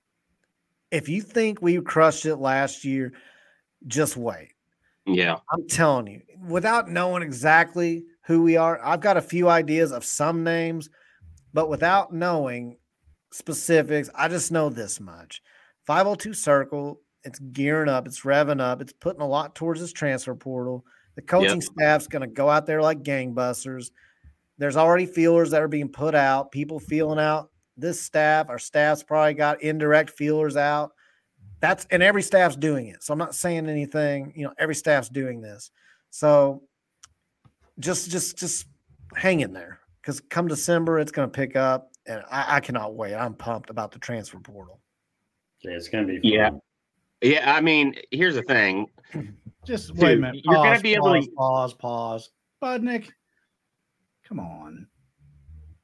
If you think we crushed it last year, just wait. Yeah. I'm telling you, without knowing exactly who we are, I've got a few ideas of some names, but without knowing specifics, I just know this much. 502 Circle, it's gearing up, it's revving up, it's putting a lot towards this transfer portal. The coaching staff's going to go out there like gangbusters. There's already feelers that are being put out, people feeling out this staff. Our staff's probably got indirect feelers out that's and every staff's doing it. So I'm not saying anything, you know, every staff's doing this. So just just just hang in there because come December it's gonna pick up and I, I cannot wait. I'm pumped about the transfer portal. Yeah, it's gonna be. Yeah. Yeah. I mean, here's the thing. just wait a Dude, minute. you're gonna Pause, be able to- pause, pause, pause. Budnick, come on.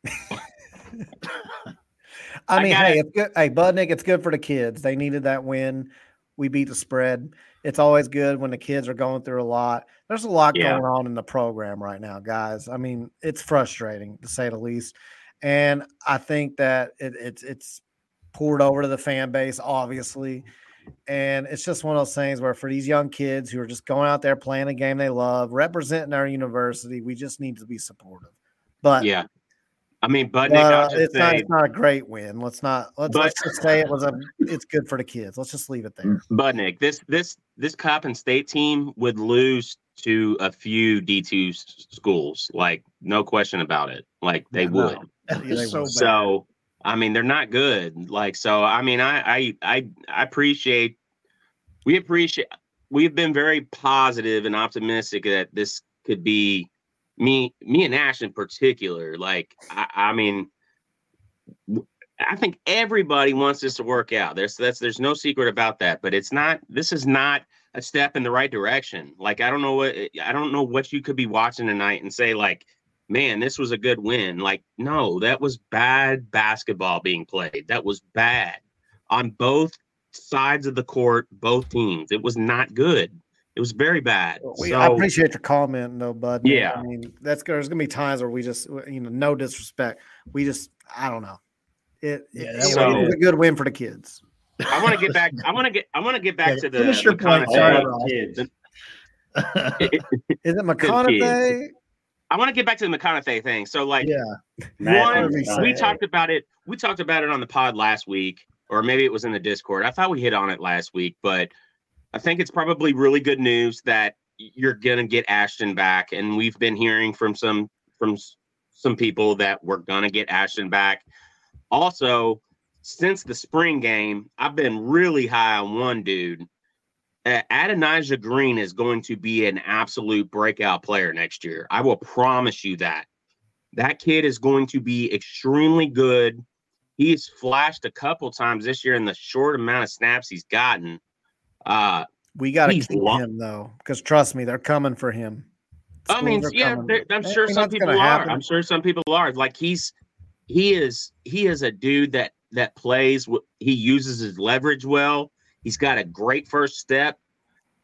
I I mean, got hey, it. it's good. Hey, Budnick, it's good for the kids. They needed that win. We beat the spread. It's always good when the kids are going through a lot. There's a lot Yeah. going on in the program right now, guys. I mean, it's frustrating to say the least. And I think that it, it's it's poured over to the fan base, obviously. And it's just one of those things where for these young kids who are just going out there playing a game they love, representing our university, we just need to be supportive. But Yeah. I mean, Budnick, but, uh, just it's not it's not a great win. Let's not let's, But- let's just say it was a it's good for the kids. Let's just leave it there. Budnick, this this this Coppin State team would lose to a few D two schools, like no question about it. Like they I know. would. That Yeah, they so will. So I mean, they're not good. Like so, I mean, I I I, appreciate. We appreciate. We've been very positive and optimistic that this could be me me and Ash in particular. Like I, I mean, I think everybody wants this to work out. There's that's there's no secret about that, but it's not this is not a step in the right direction. Like I don't know what I don't know what you could be watching tonight and say like, man, this was a good win. Like no, that was bad basketball being played. That was bad on both sides of the court, both teams. It was not good. It was very bad. We, so, I appreciate your comment, though, bud. Yeah. I mean, that's there's gonna be times where we just, you know, no disrespect. We just, I don't know. It, Yeah, it, that it was- was a good win for the kids. I want to get back. I want to get. I want to get back Yeah, to the. finish your point, sorry, All Ross. kids. Is it McConaughey? I want to get back to the McConaughey thing. So like, yeah. One, we talked about it. We talked about it on the pod last week, or maybe it was in the Discord. I thought we hit on it last week, but I think it's probably really good news that you're gonna get Ashton back, and we've been hearing from some from some people that we're gonna get Ashton back. Also, since the spring game, I've been really high on one dude. Uh, Adonijah Green is going to be an absolute breakout player next year. I will promise you that. That kid is going to be extremely good. He's flashed a couple times this year in the short amount of snaps he's gotten. Uh, We got to keep lo- him though, because trust me, they're coming for him. I mean, yeah, I'm sure some people are. happen. I'm sure some people are. Like he's he is he is a dude that that plays. He uses his leverage well. He's got a great first step,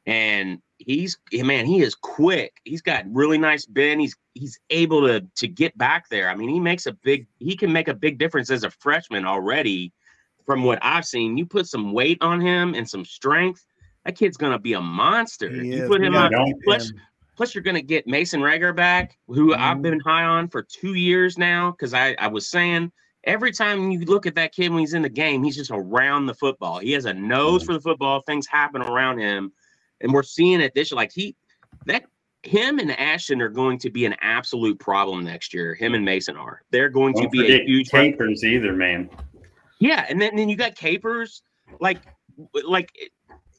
and he's man, he is quick. He's got really nice bend. He's he's able to to get back there. I mean, he makes a big he can make a big difference as a freshman already. From what I've seen, you put some weight on him and some strength. That kid's gonna be a monster. He you is. put him on. Plus. Plus, you're going to get Mason Reiger back, who I've Mhm. been high on for two years now. Because I, I was saying every time you look at that kid when he's in the game, he's just around the football. He has a nose for the football. Things happen around him, and we're seeing it this year. Like he, that him and Ashton are going to be an absolute problem next year. Him and Mason are. They're going to Don't be a huge. capers either, man. Yeah, and then, then you got Capers, like like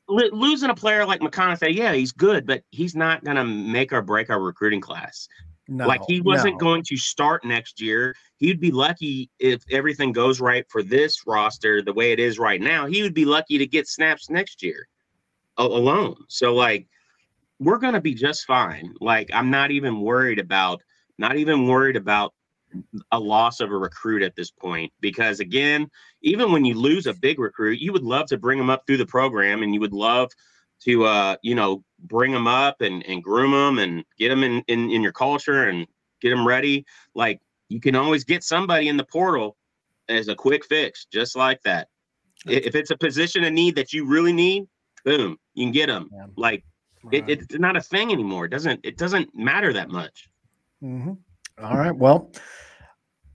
lo- losing a player like McConaughey. Yeah, he's good, but he's not gonna make or break our recruiting class. No, like he wasn't no. going to start next year. He'd be lucky if everything goes right for this roster the way it is right now. He would be lucky to get snaps next year alone. So like we're gonna be just fine. Like I'm not even worried about not even worried about a loss of a recruit at this point because again, even when you lose a big recruit, you would love to bring them up through the program and you would love to uh you know bring them up and, and groom them and get them in, in in your culture and get them ready like you can always get somebody in the portal as a quick fix just like that I- if it's a position of need that you really need boom you can get them Yeah. like it, it's not a thing anymore it doesn't it doesn't matter that much Mhm. All right. Well,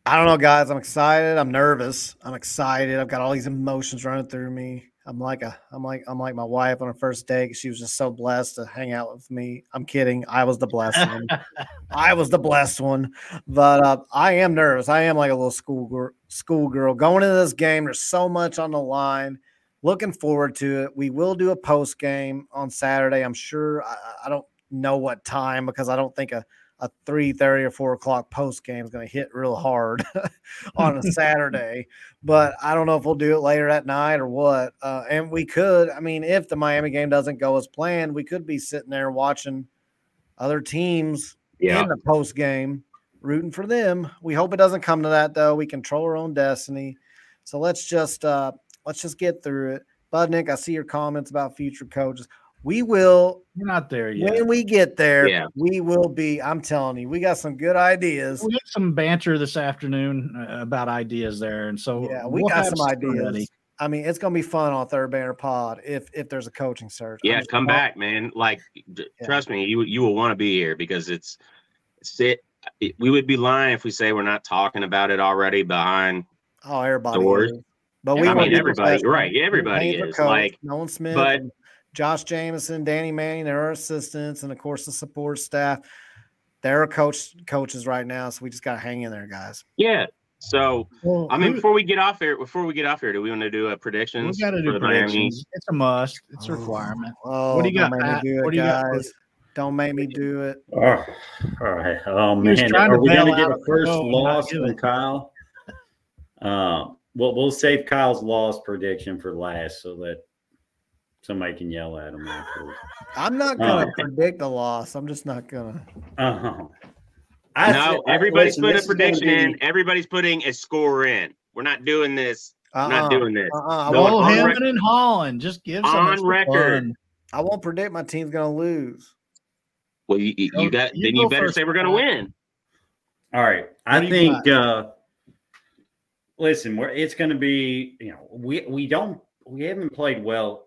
I don't know, guys. I'm excited. I'm nervous. I'm excited. I've got all these emotions running through me. I'm like a, I'm like, I'm like my wife on her first date. She was just so blessed to hang out with me. I'm kidding. I was the blessed one. I was the blessed one. But uh, I am nervous. I am like a little school girl, school girl going into this game. There's so much on the line. Looking forward to it. We will do a post game on Saturday. I'm sure. I, I don't know what time because I don't think a a three thirty or four o'clock post game is going to hit real hard on a Saturday. But I don't know if we'll do it later at night or what. Uh, and we could. I mean, if the Miami game doesn't go as planned, we could be sitting there watching other teams in the post game, rooting for them. We hope it doesn't come to that though. We control our own destiny. So let's just uh let's just get through it. Budnick, I see your comments about future coaches. We will We're not there yet. when we get there, Yeah. we will be. I'm telling you, we got some good ideas. we had some banter this afternoon uh, about ideas there, and so Yeah, we we'll got some ideas. ready. I mean, it's gonna be fun on Third Banner Pod if if there's a coaching search. I'm yeah come pumped. back man like d- Yeah. trust me you you will want to be here because it's sit it, we would be lying if we say we're not talking about it already behind Oh, everybody. Doors. is. But we I mean, everybody- right, everybody paying is, coach, like, Nolan Smith, but- and Josh Jameson, Danny Manning, they're our assistants, and of course the support staff. They're our coach coaches right now, so we just gotta hang in there, guys. yeah so Well, i mean before we get off here before we get off here do we want to do a predictions? we got to for do the Miami? predictions. It's a must. It's a requirement. Oh, What do you got, make Pat? me do What do you got guys. Don't make me do it. Oh, all right. Oh man, are we gonna get a first show loss from. Kyle? Um, well, we'll save Kyle's loss prediction for last so that somebody can yell at him afterwards. I'm not gonna Oh. predict a loss. I'm just not gonna. Uh-huh. I no, said- everybody's putting a this is prediction in. be- Everybody's putting a score in. We're not doing this. We're Uh-uh, not doing this. uh-uh. I, No, won't, him rec- and Holland. Just give some On record. fun. I won't predict my team's gonna lose. Well, you, you, you got you then go you better say we're going to win. All right. I What do think uh listen, we're it's gonna be, you know, we we don't we haven't played well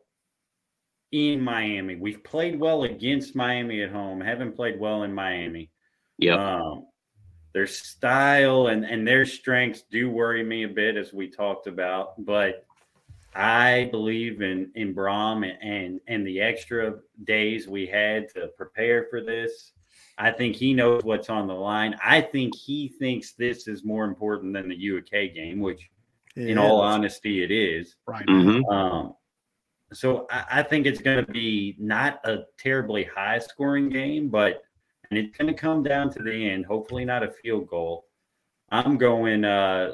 in Miami. We've played well against Miami at home, haven't played well in Miami. Yeah. Um their style and, and their strengths do worry me a bit as we talked about, but I believe in in Brohm and, and and the extra days we had to prepare for this. I think he knows what's on the line. I think he thinks this is more important than the UK game, which, in all honesty, it is. right. hmm Um, so I, I think it's going to be not a terribly high scoring game, but and it's going to come down to the end. Hopefully, not a field goal. I'm going uh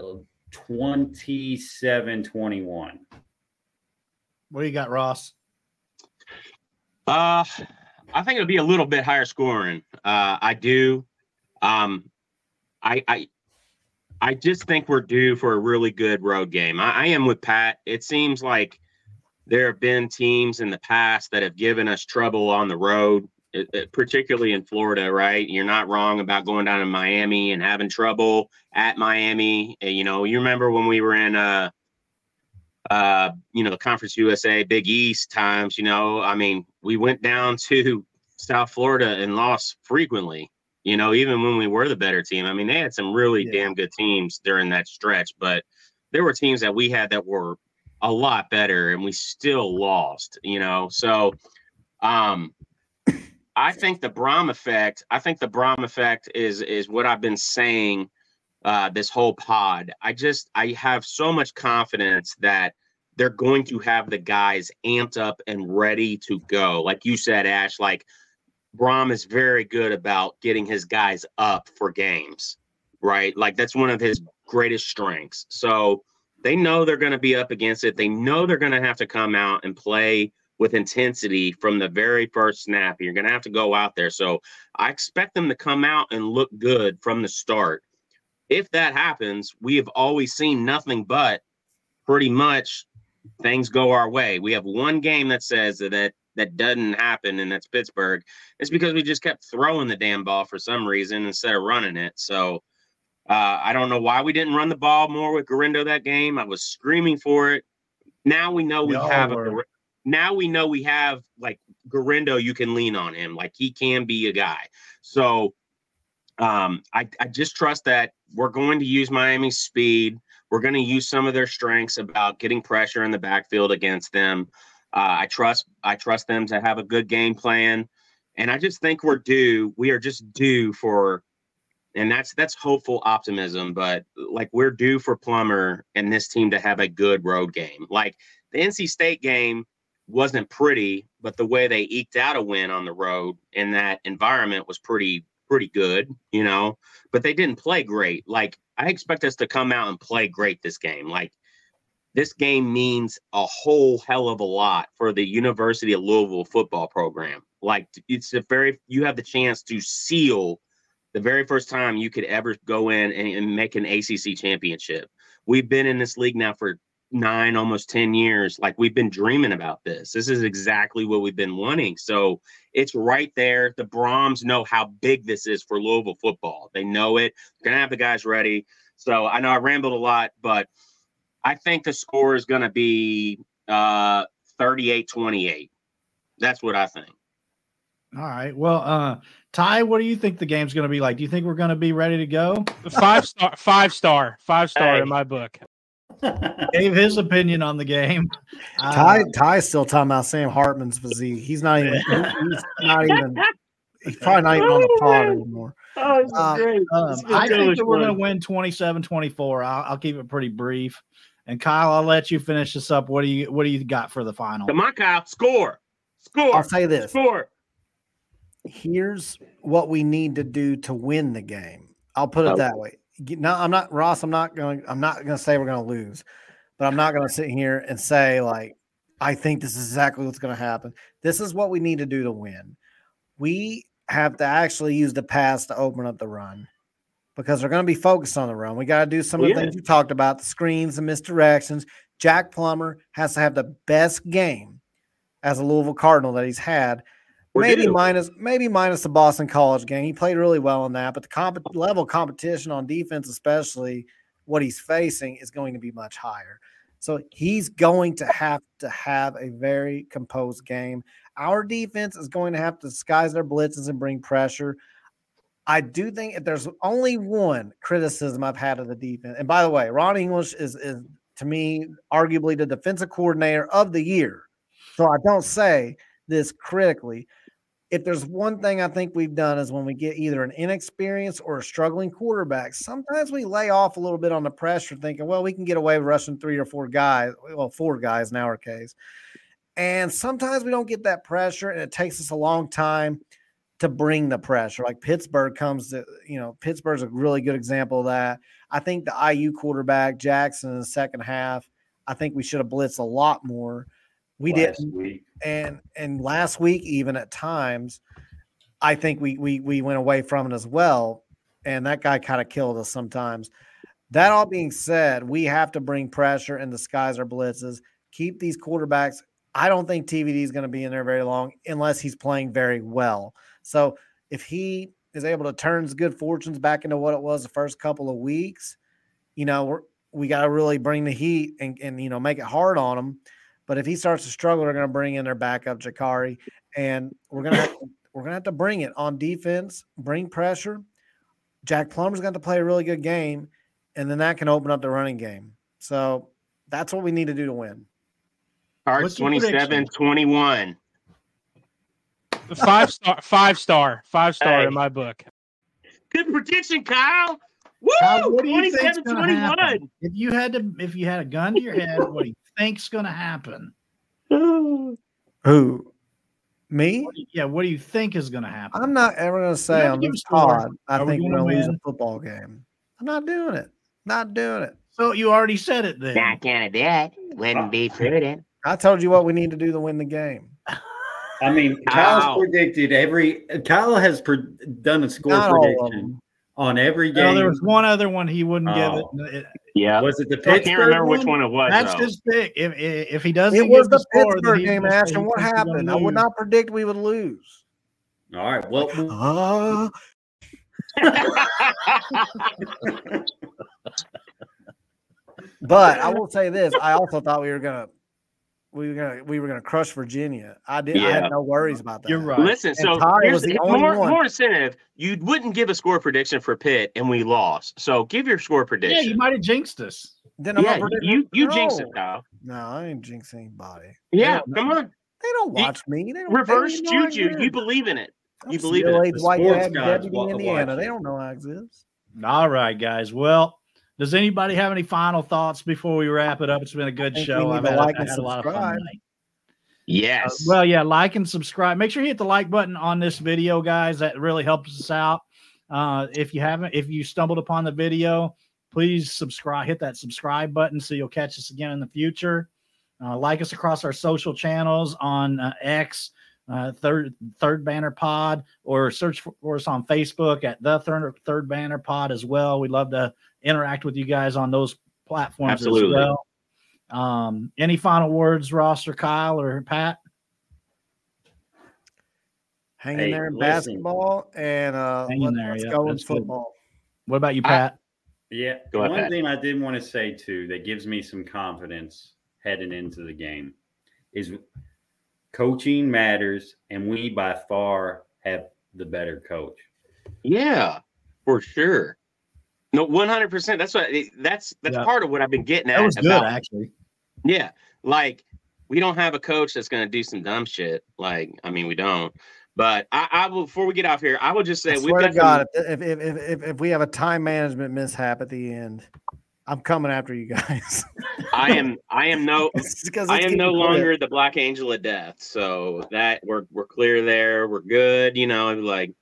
27 21. What do you got, Ross? Uh, I think it'll be a little bit higher scoring. Uh, I do. Um, I, I, I just think we're due for a really good road game. I, I am with Pat. It seems like there have been teams in the past that have given us trouble on the road, it- it- particularly in Florida. Right? You're not wrong about going down to Miami and having trouble at Miami. Uh, You know, you remember when we were in uh uh, you know, the Conference USA, Big East times, you know, I mean, we went down to South Florida and lost frequently, you know, even when we were the better team. I mean, they had some really Yeah. damn good teams during that stretch, but there were teams that we had that were a lot better and we still lost, you know. So um I think the Brohm effect, I think the Brohm effect is is what I've been saying uh, this whole pod. I just I have so much confidence that they're going to have the guys amped up and ready to go. Like you said, Ash, like Brohm is very good about getting his guys up for games, right? Like that's one of his greatest strengths. So they know they're going to be up against it. They know they're going to have to come out and play with intensity from the very first snap. You're going to have to go out there. So I expect them to come out and look good from the start if that happens, we have always seen nothing but pretty much things go our way. We have one game that says that that, that doesn't happen, and that's Pittsburgh. It's because we just kept throwing the damn ball for some reason instead of running it. So uh, I don't know why we didn't run the ball more with Guerendo that game. I was screaming for it. Now we know we all have a now we know we have like Guerendo. You can lean on him. Like he can be a guy. So um, I, I just trust that we're going to use Miami's speed. We're going to use some of their strengths about getting pressure in the backfield against them. Uh, I trust I trust them to have a good game plan, and I just think we're due. We are just due for, and that's that's hopeful optimism. But like we're due for Plummer and this team to have a good road game. Like the NC State game wasn't pretty, but the way they eked out a win on the road in that environment was pretty pretty good, you know. But they didn't play great. Like I expect us to come out and play great this game. Like this game means a whole hell of a lot for the University of Louisville football program. Like it's a very you have the chance to seal the very first time you could ever go in and, and make an ACC championship. We've been in this league now for nine, almost 10 years. Like we've been dreaming about this. This is exactly what we've been wanting. So it's right there. The Brohms know how big this is for Louisville football. They know it. They're going to have the guys ready. So I know I rambled a lot, but I think the score is going to be uh, 38 28. That's what I think. All right. Well, uh, Ty, what do you think the game's going to be like? Do you think we're going to be ready to go? Five star, five star, five star Hey. in my book. Gave his opinion on the game. Uh, Ty Ty's still talking about Sam Hartman's physique. He's not even. He's not even. He's probably not even on the pod anymore. Oh, this Uh, Um, I think that we're going to win 27 24. I'll, I'll keep it pretty brief. And Kyle, I'll let you finish this up. What do you What do you got for the final? Come on, Kyle. Score. Score. I'll say this: Score. Here's what we need to do to win the game. I'll put it Okay. that way. no, I'm not Ross. I'm not going. I'm not going to say we're going to lose, but I'm not going to sit here and say like I think this is exactly what's going to happen. This is what we need to do to win. We have to actually use the pass to open up the run because they're going to be focused on the run. We got to do some of the Yeah. things you talked about, the screens, the misdirections. Jack Plummer has to have the best game as a Louisville Cardinal that he's had. Maybe minus maybe minus the Boston College game. He played really well in that, but the comp- level competition on defense, especially what he's facing, is going to be much higher. So he's going to have to have a very composed game. Our defense is going to have to disguise their blitzes and bring pressure. I do think if there's only one criticism I've had of the defense, and by the way, Ron English is is to me arguably the defensive coordinator of the year. So I don't say this critically. If there's one thing I think we've done is when we get either an inexperienced or a struggling quarterback, sometimes we lay off a little bit on the pressure, thinking, well, we can get away with rushing three or four guys, well, four guys in our case. And sometimes we don't get that pressure, and it takes us a long time to bring the pressure. Like Pittsburgh comes to, you know, Pittsburgh's a really good example of that. I think the IU quarterback, Jackson, in the second half, I think we should have blitzed a lot more. We last didn't week. and and last week even at times i think we we we went away from it as well. And that guy kind of killed us sometimes. That all being said we have to bring pressure and disguise our blitzes. Keep these quarterbacks. I don't think tvd is going to be in there very long unless he's playing very well. So if he is able to turn his good fortunes back into what it was the first couple of weeks you know we're, we got to really bring the heat and, and you know make it hard on him but if he starts to struggle, they're going to bring in their backup Jacurri, and we're going to have to, we're going to have to bring it on defense, bring pressure. Jack Plummer's going to play a really good game, and then that can open up the running game. So that's what we need to do to win. Cards What's your 27 prediction? 21. Five star, five star, five star Hey. in my book. Good prediction, Kyle. Woo! Kyle, what do you 27 gonna 21. happen? If you had to, if you had a gun to your head, what do you think's going to happen? Who? Me? What you- yeah, what do you think is going to happen? I'm not ever going to say on give a this pod. I Are think we we're going to lose a football game. I'm not doing it. Not doing it. so you already said it then. Not gonna do it. Wouldn't be prudent. I told you what we need to do to win the game. I mean, Kyle's Ow. predicted every. Kyle has pre- done a score Not prediction on every game. No, there was one other one he wouldn't Oh. give it. It- Yeah. Was it the Pittsburgh? I can't remember which one? one it was. That's though. his pick. If if, if he doesn't, It was the the score, Pittsburgh game, gonna Ashton. What thinks we're gonna happened? I would not predict we would lose. All right. Well, Uh, But I will say this: I also thought we were gonna, we were gonna, we were gonna crush Virginia. I did. I had no worries about that. You're right. Listen, And so Ty here's was the the only more, one. more incentive. You wouldn't give a score prediction for Pitt, and we lost. So give your score prediction. Yeah, you might have jinxed us. Then I'm Yeah, not predicting. you you no. jinxed it, Kyle. No, I ain't jinx anybody. Yeah, come on. They don't You- watch me. They don't Reverse they don't juju. You believe in it. I'm you believe in it. a The white sports dad, guys Indiana. watch They don't know I exist. All right, guys. Well, does anybody have any final thoughts before we wrap it up? It's been a good show. we I've had, like I and had a lot of fun subscribe. tonight. Yes. Well, yeah, like and subscribe. Make sure you hit the like button on this video, guys. That really helps us out. Uh, if you haven't, if you stumbled upon the video, please subscribe. Hit that subscribe button so you'll catch us again in the future. Uh, like us across our social channels on uh, X, uh, third Third Banner Pod, or search for, for us on Facebook at the Third Third Banner Pod as well. We'd love to interact with you guys on those platforms Absolutely. as well. Um, any final words, Ross or Kyle or Pat? Hang Hey, in there in listen. basketball and uh, Hang in let, there, us yeah, go in that's good. football. What about you, I- Pat? Yeah. Go ahead, One Pat. thing I did want to say too that gives me some confidence heading into the game is coaching matters, and we by far have the better coach. Yeah, for sure. No, one hundred percent. That's what. That's that's Yeah. part of what I've been getting at. that was good, actually. Yeah, like we don't have a coach that's going to do some dumb shit. Like, I mean, we don't. But I, I will. Before we get off here, I will just say I we've swear to God, some- if, if, if, if, if we have a time management mishap at the end, I'm coming after you guys. I am. I am no. I am no clear. longer the Black Angel of Death. So that we're we're clear there. We're good. You know, like,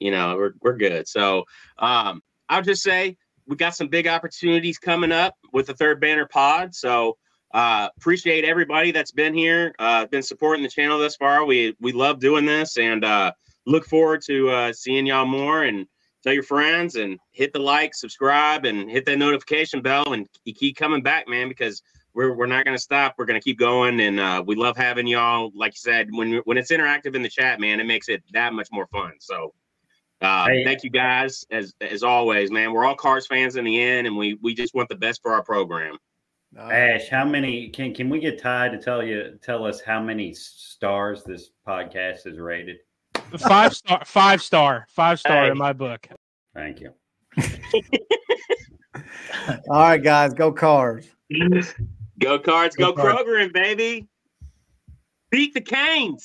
you know, we're we're good. So um, I'll just say we got some big opportunities coming up with the third banner pod. So uh, appreciate everybody that's been here, uh, been supporting the channel thus far. We we love doing this and uh, look forward to uh, seeing y'all more and tell your friends and hit the like, subscribe, and hit that notification bell and keep coming back, man, because we're, we're not going to stop. We're going to keep going. And uh, we love having y'all. Like you said, when, when it's interactive in the chat, man, it makes it that much more fun. So uh, Hey. thank you guys as, as always, man. We're all Cards fans in the end, and we, we just want the best for our program. Ash, how many can can we get Ty to tell you tell us how many stars this podcast is rated? Five star, five star, five star Hey. in my book. Thank you. all right, guys, go Cards. Go Cards, go, Go Cards. Kroger, baby. Beat the Canes.